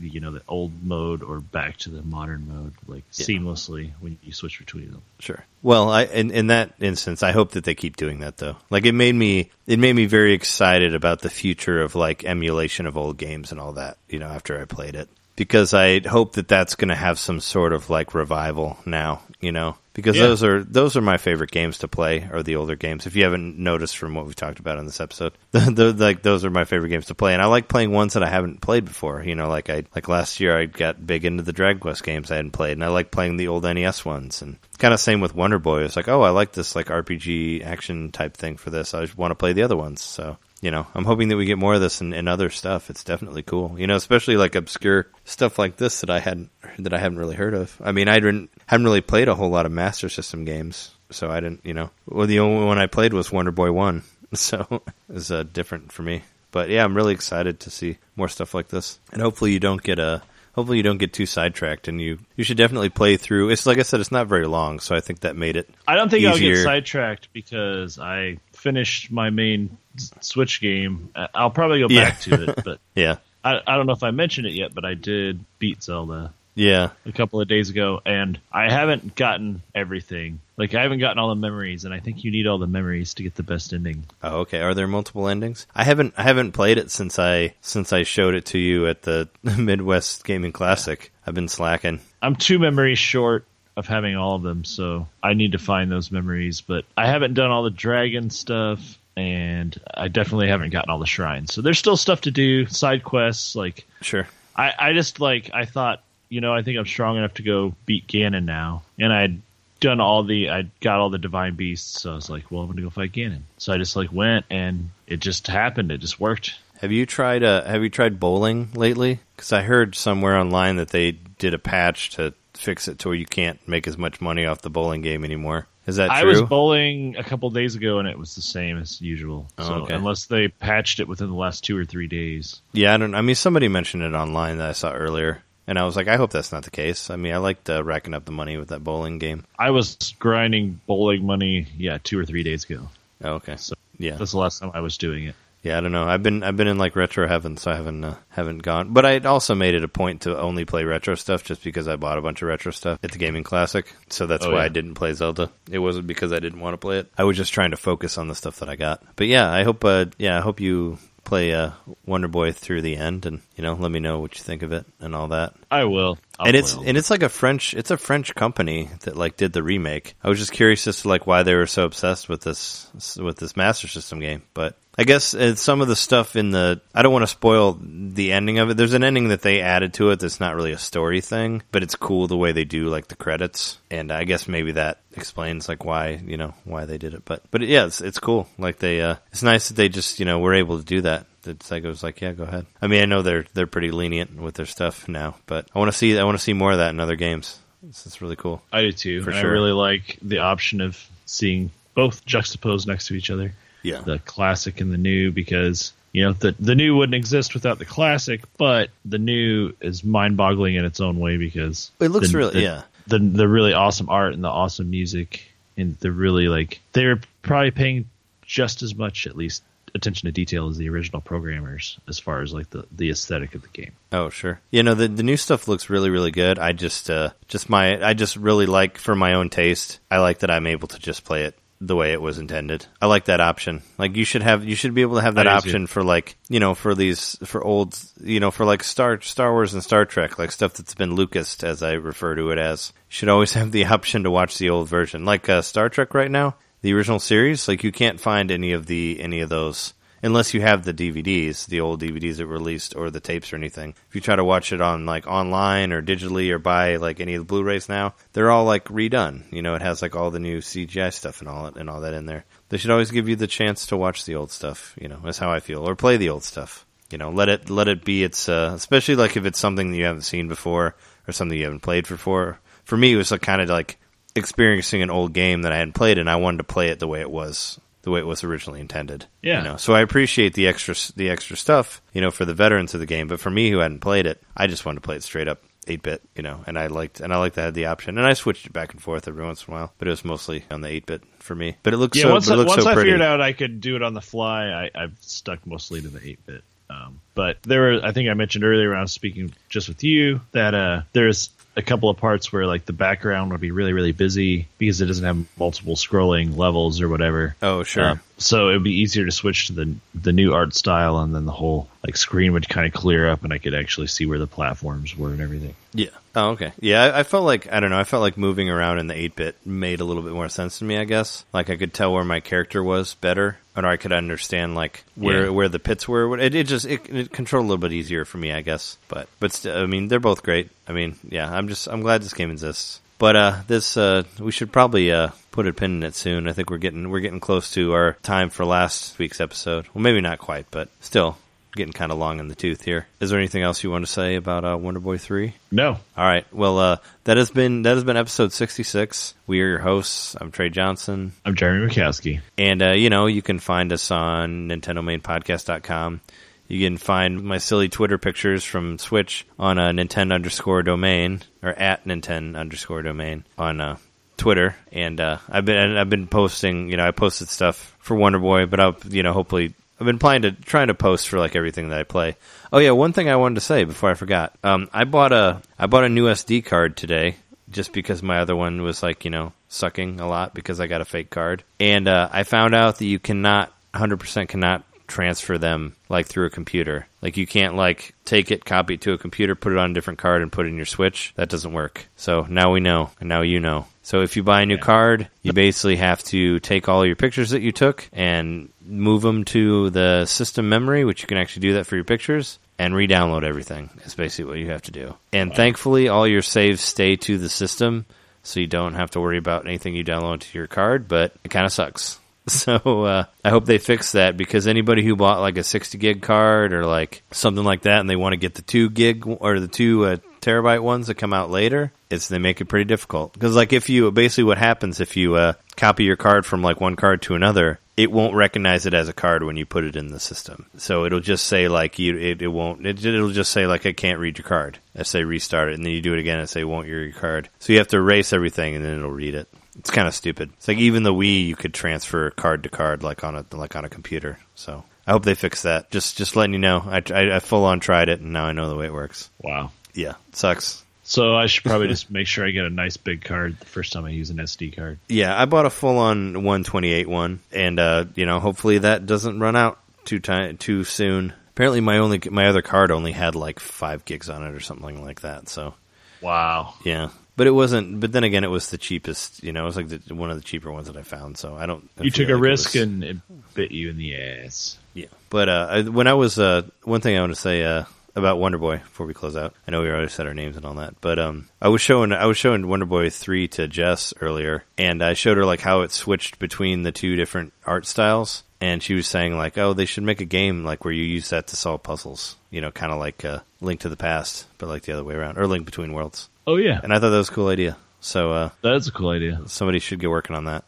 you know the old mode or back to the modern mode like Yeah. seamlessly when you switch between them. Sure. Well, I in, in that instance, I hope that they keep doing that though. Like it made me it made me very excited about the future of like emulation of old games and all that. You know, after I played it, because I hope that that's going to have some sort of like revival now. You know, because Yeah. those are those are my favorite games to play are the older games. If you haven't noticed from what we've talked about in this episode, the, like those are my favorite games to play, and I like playing ones that I haven't played before. You know, like I like last year I got big into the Dragon Quest games I hadn't played, and I like playing the old NES ones. And kind of same with Wonder Boy. It's like, oh, I like this like RPG action type thing for this. I just want to play the other ones. So you know, I'm hoping that we get more of this and, and other stuff. It's definitely cool. You know, especially like obscure stuff like this that I hadn't that I haven't really heard of. I mean, I didn't haven't really played a whole lot of Master System games, so I didn't. You know, well, the only one I played was Wonder Boy One, so it was uh, different for me. But yeah, I'm really excited to see more stuff like this, and hopefully you don't get a. Hopefully you don't get too sidetracked, and you you should definitely play through. It's like I said, it's not very long, so I think that made it I don't think I'll get sidetracked because I finished my main Switch game. Uh, I'll probably go Yeah. back to it, but yeah I, I don't know if I mentioned it yet. But I did beat Zelda yeah a couple of days ago, and I haven't gotten everything. Like I haven't gotten all the memories, and I think you need all the memories to get the best ending. Oh, okay. Are there multiple endings? I haven't I haven't played it since I since I showed it to you at the Midwest Gaming Classic. I've been slacking. I'm two memories short of having all of them, so I need to find those memories. But I haven't done all the dragon stuff, and I definitely haven't gotten all the shrines. So there's still stuff to do, side quests. Like Sure. I, I just like I thought, you know, I think I'm strong enough to go beat Ganon now, and I'd done all the, I got all the divine beasts. So I was like, well, I'm gonna go fight Ganon. So I just like went, and it just happened. It just worked. Have you tried uh have you tried bowling lately? Cuz I heard somewhere online that they did a patch to fix it to where you can't make as much money off the bowling game anymore. Is that I true? was bowling a couple days ago, and it was the same as usual. Oh, so okay. unless they patched it within the last two or three days. yeah, I don't I mean somebody mentioned it online that I saw earlier. And I was like, I hope that's not the case. I mean, I liked uh, racking up the money with that bowling game. I was grinding bowling money, yeah, two or three days ago. Oh, okay. So Yeah. that's the last time I was doing it. Yeah, I don't know. I've been I've been in like retro heaven, so I haven't uh, haven't gone. But I also made it a point to only play retro stuff, just because I bought a bunch of retro stuff at the gaming classic. So that's Oh, why yeah. I didn't play Zelda. It wasn't because I didn't want to play it. I was just trying to focus on the stuff that I got. But yeah, I hope. Uh, yeah, I hope you play uh, Wonder Boy through the end, and you know, let me know what you think of it and all that I will. I'll and it's and it's like a French it's a French company that like did the remake. I was just curious as to like why they were so obsessed with this with this Master System game, but I guess some of the stuff in the I don't want to spoil the ending of it. There's an ending that they added to it that's not really a story thing, but it's cool the way they do like the credits, and I guess maybe that explains like why you know why they did it. But but yeah, it's it's cool. Like they uh, it's nice that they just you know were able to do that. Like was like, yeah, go ahead. I mean, I know they're they're pretty lenient with their stuff now, but I want to see I want to see more of that in other games. It's, it's really cool. I do too. For and sure. I really like the option of seeing both juxtaposed next to each other, Yeah, the classic and the new, because you know the the new wouldn't exist without the classic, but the new is mind boggling in its own way because It looks the, really the, yeah. the the really awesome art and the awesome music and the really like they're probably paying just as much at least attention to detail as the original programmers as far as like the the aesthetic of the game. Oh sure. You know the the new stuff looks really really good. I just uh just my I just really like for my own taste. I like that I'm able to just play it the way it was intended. I like that option. Like you should have you should be able to have that option for like, you know, for these for old, you know, for like Star Star Wars and Star Trek, like stuff that's been Lucas as I refer to it as. Should always have the option to watch the old version. Like uh, Star Trek right now, the original series, like you can't find any of the any of those unless you have the DVDs, the old DVDs that were released or the tapes or anything. If you try to watch it on like online or digitally or buy like any of the Blu-rays now, they're all like redone. You know, it has like all the new CGI stuff and all and all that in there. They should always give you the chance to watch the old stuff. You know, that's how I feel, or play the old stuff. You know, let it let it be its, uh, especially like if it's something that you haven't seen before or something you haven't played before. For me, it was like kind of like experiencing an old game that I hadn't played, and I wanted to play it the way it was, the way it was originally intended. Yeah. You know, so I appreciate the extra the extra stuff, you know, for the veterans of the game. But for me, who hadn't played it, I just wanted to play it straight up eight bit, you know, and I liked and I liked that I had the option, and I switched it back and forth every once in a while, but it was mostly on the eight bit for me. But it looks Yeah, so once I, once so I figured out I could do it on the fly, I, I've stuck mostly to the eight bit. Um, but there were, I think I mentioned earlier when I was speaking just with you that uh, there's a couple of parts where like the background would be really really busy because it doesn't have multiple scrolling levels or whatever. Oh, sure. Um, so it would be easier to switch to the the new art style, and then the whole like screen would kind of clear up, and I could actually see where the platforms were and everything. Yeah. Oh, okay. Yeah, I, I felt like I don't know. I felt like moving around in the eight bit made a little bit more sense to me. I guess like I could tell where my character was better, or I could understand like where Yeah. where the pits were. It, it just it, it controlled a little bit easier for me, I guess. But but st- I mean, they're both great. I mean, yeah, I'm just I'm glad this game exists. But uh, this uh, we should probably uh, put a pin in it soon. I think we're getting we're getting close to our time for last week's episode. Well, maybe not quite, but still getting kind of long in the tooth here. Is there anything else you want to say about uh, Wonder Boy three? No, All right. Well, uh, that has been that has been episode sixty six. We are your hosts. I'm Trey Johnson, I'm Jeremy Mikowski. and uh, you know you can find us on NintendoMainPodcast.com. You can find my silly Twitter pictures from Switch on uh, Nintendo underscore domain or at Nintendo underscore domain on uh, Twitter. And uh, I've been I've been posting. You know, I posted stuff for Wonder Boy, but I'll you know hopefully I've been planning to trying to post for like everything that I play. Oh yeah, one thing I wanted to say before I forgot. Um, I bought a I bought a new SD card today just because my other one was like you know sucking a lot because I got a fake card, and uh, I found out that you cannot 100% cannot transfer them like through a computer. Like you can't like take it, copy it to a computer, put it on a different card, and put it in your Switch. That doesn't work. So now we know, and now you know. So if you buy a new card, you basically have to take all your pictures that you took and move them to the system memory, which you can actually do that for your pictures, and re-download everything. That's basically what you have to do. And thankfully, all your saves stay to the system, so you don't have to worry about anything you download to your card. But it kind of sucks. So uh, I hope they fix that because anybody who bought like a 60 gig card or like something like that, and they want to get the two gig or the two uh, terabyte ones that come out later, it's they make it pretty difficult. Because like if you basically what happens if you uh, copy your card from like one card to another, it won't recognize it as a card when you put it in the system. So it'll just say like you it, it won't it, it'll just say like I can't read your card. If say restart it and then you do it again and say won't your card. So you have to erase everything and then it'll read it. It's kind of stupid. It's like even the Wii you could transfer card to card like on a like on a computer. So I hope they fix that. Just just letting you know. I, I, I full on tried it and now I know the way it works. Wow. Yeah, sucks. So I should probably just make sure I get a nice big card the first time I use an SD card. Yeah, I bought a full on 128 one, and uh, you know, hopefully that doesn't run out too time too soon. Apparently, my only my other card only had like five gigs on it or something like that. So Wow. yeah, but it wasn't. But then again, it was the cheapest. You know, it was like the, one of the cheaper ones that I found. So I don't. I You took a like it risk was- and it bit you in the ass. Yeah, but uh, I, when I was uh, one thing I want to say uh, about Wonder Boy before we close out. I know we already said our names and all that, but um, I was showing I was showing Wonder Boy three to Jess earlier, and I showed her like how it switched between the two different art styles, and she was saying like, oh, they should make a game like where you use that to solve puzzles, you know, kind of like uh, Link to the Past, but like the other way around, or Link Between Worlds. Oh yeah, And I thought that was a cool idea. So uh, that is a cool idea. somebody should get working on that.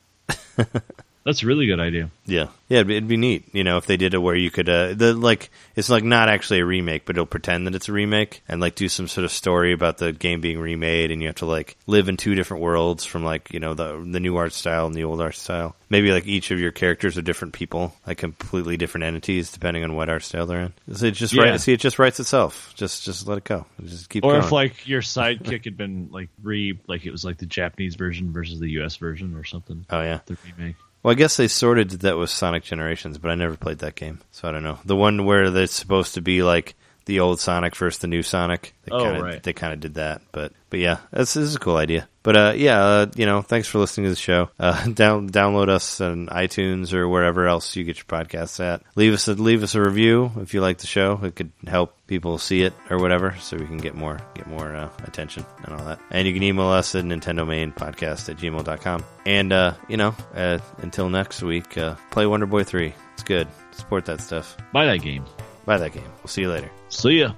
That's a really good idea. Yeah, yeah, it'd be, it'd be neat, you know, if they did it where you could, uh, the like, it's like not actually a remake, but it'll pretend that it's a remake and like do some sort of story about the game being remade, and you have to like live in two different worlds from like you know the the new art style and the old art style. Maybe like each of your characters are different people, like completely different entities, depending on what art style they're in. So it just Yeah. write, see, it just writes itself. Just just let it go. Just keep Or going. if like your sidekick had been like re like it was like the Japanese version versus the US version or something. oh yeah. The remake. Well, I guess they sort of did that with Sonic Generations, but I never played that game, so I don't know. The one where it's supposed to be like the old Sonic versus the new Sonic. They Oh, kinda, right. They kind of did that, but but yeah, this, this is a cool idea. But uh, yeah, uh, you know, thanks for listening to the show. Uh, down download us on iTunes or wherever else you get your podcasts at. Leave us a leave us a review if you like the show. It could help people see it or whatever, so we can get more get more uh, attention and all that. And you can email us at Nintendo Main Podcast at gmail.com. And uh, you know, uh, until next week, uh, play Wonder Boy three. It's good. Support that stuff. Buy that game. Buy that game. We'll see you later. See ya.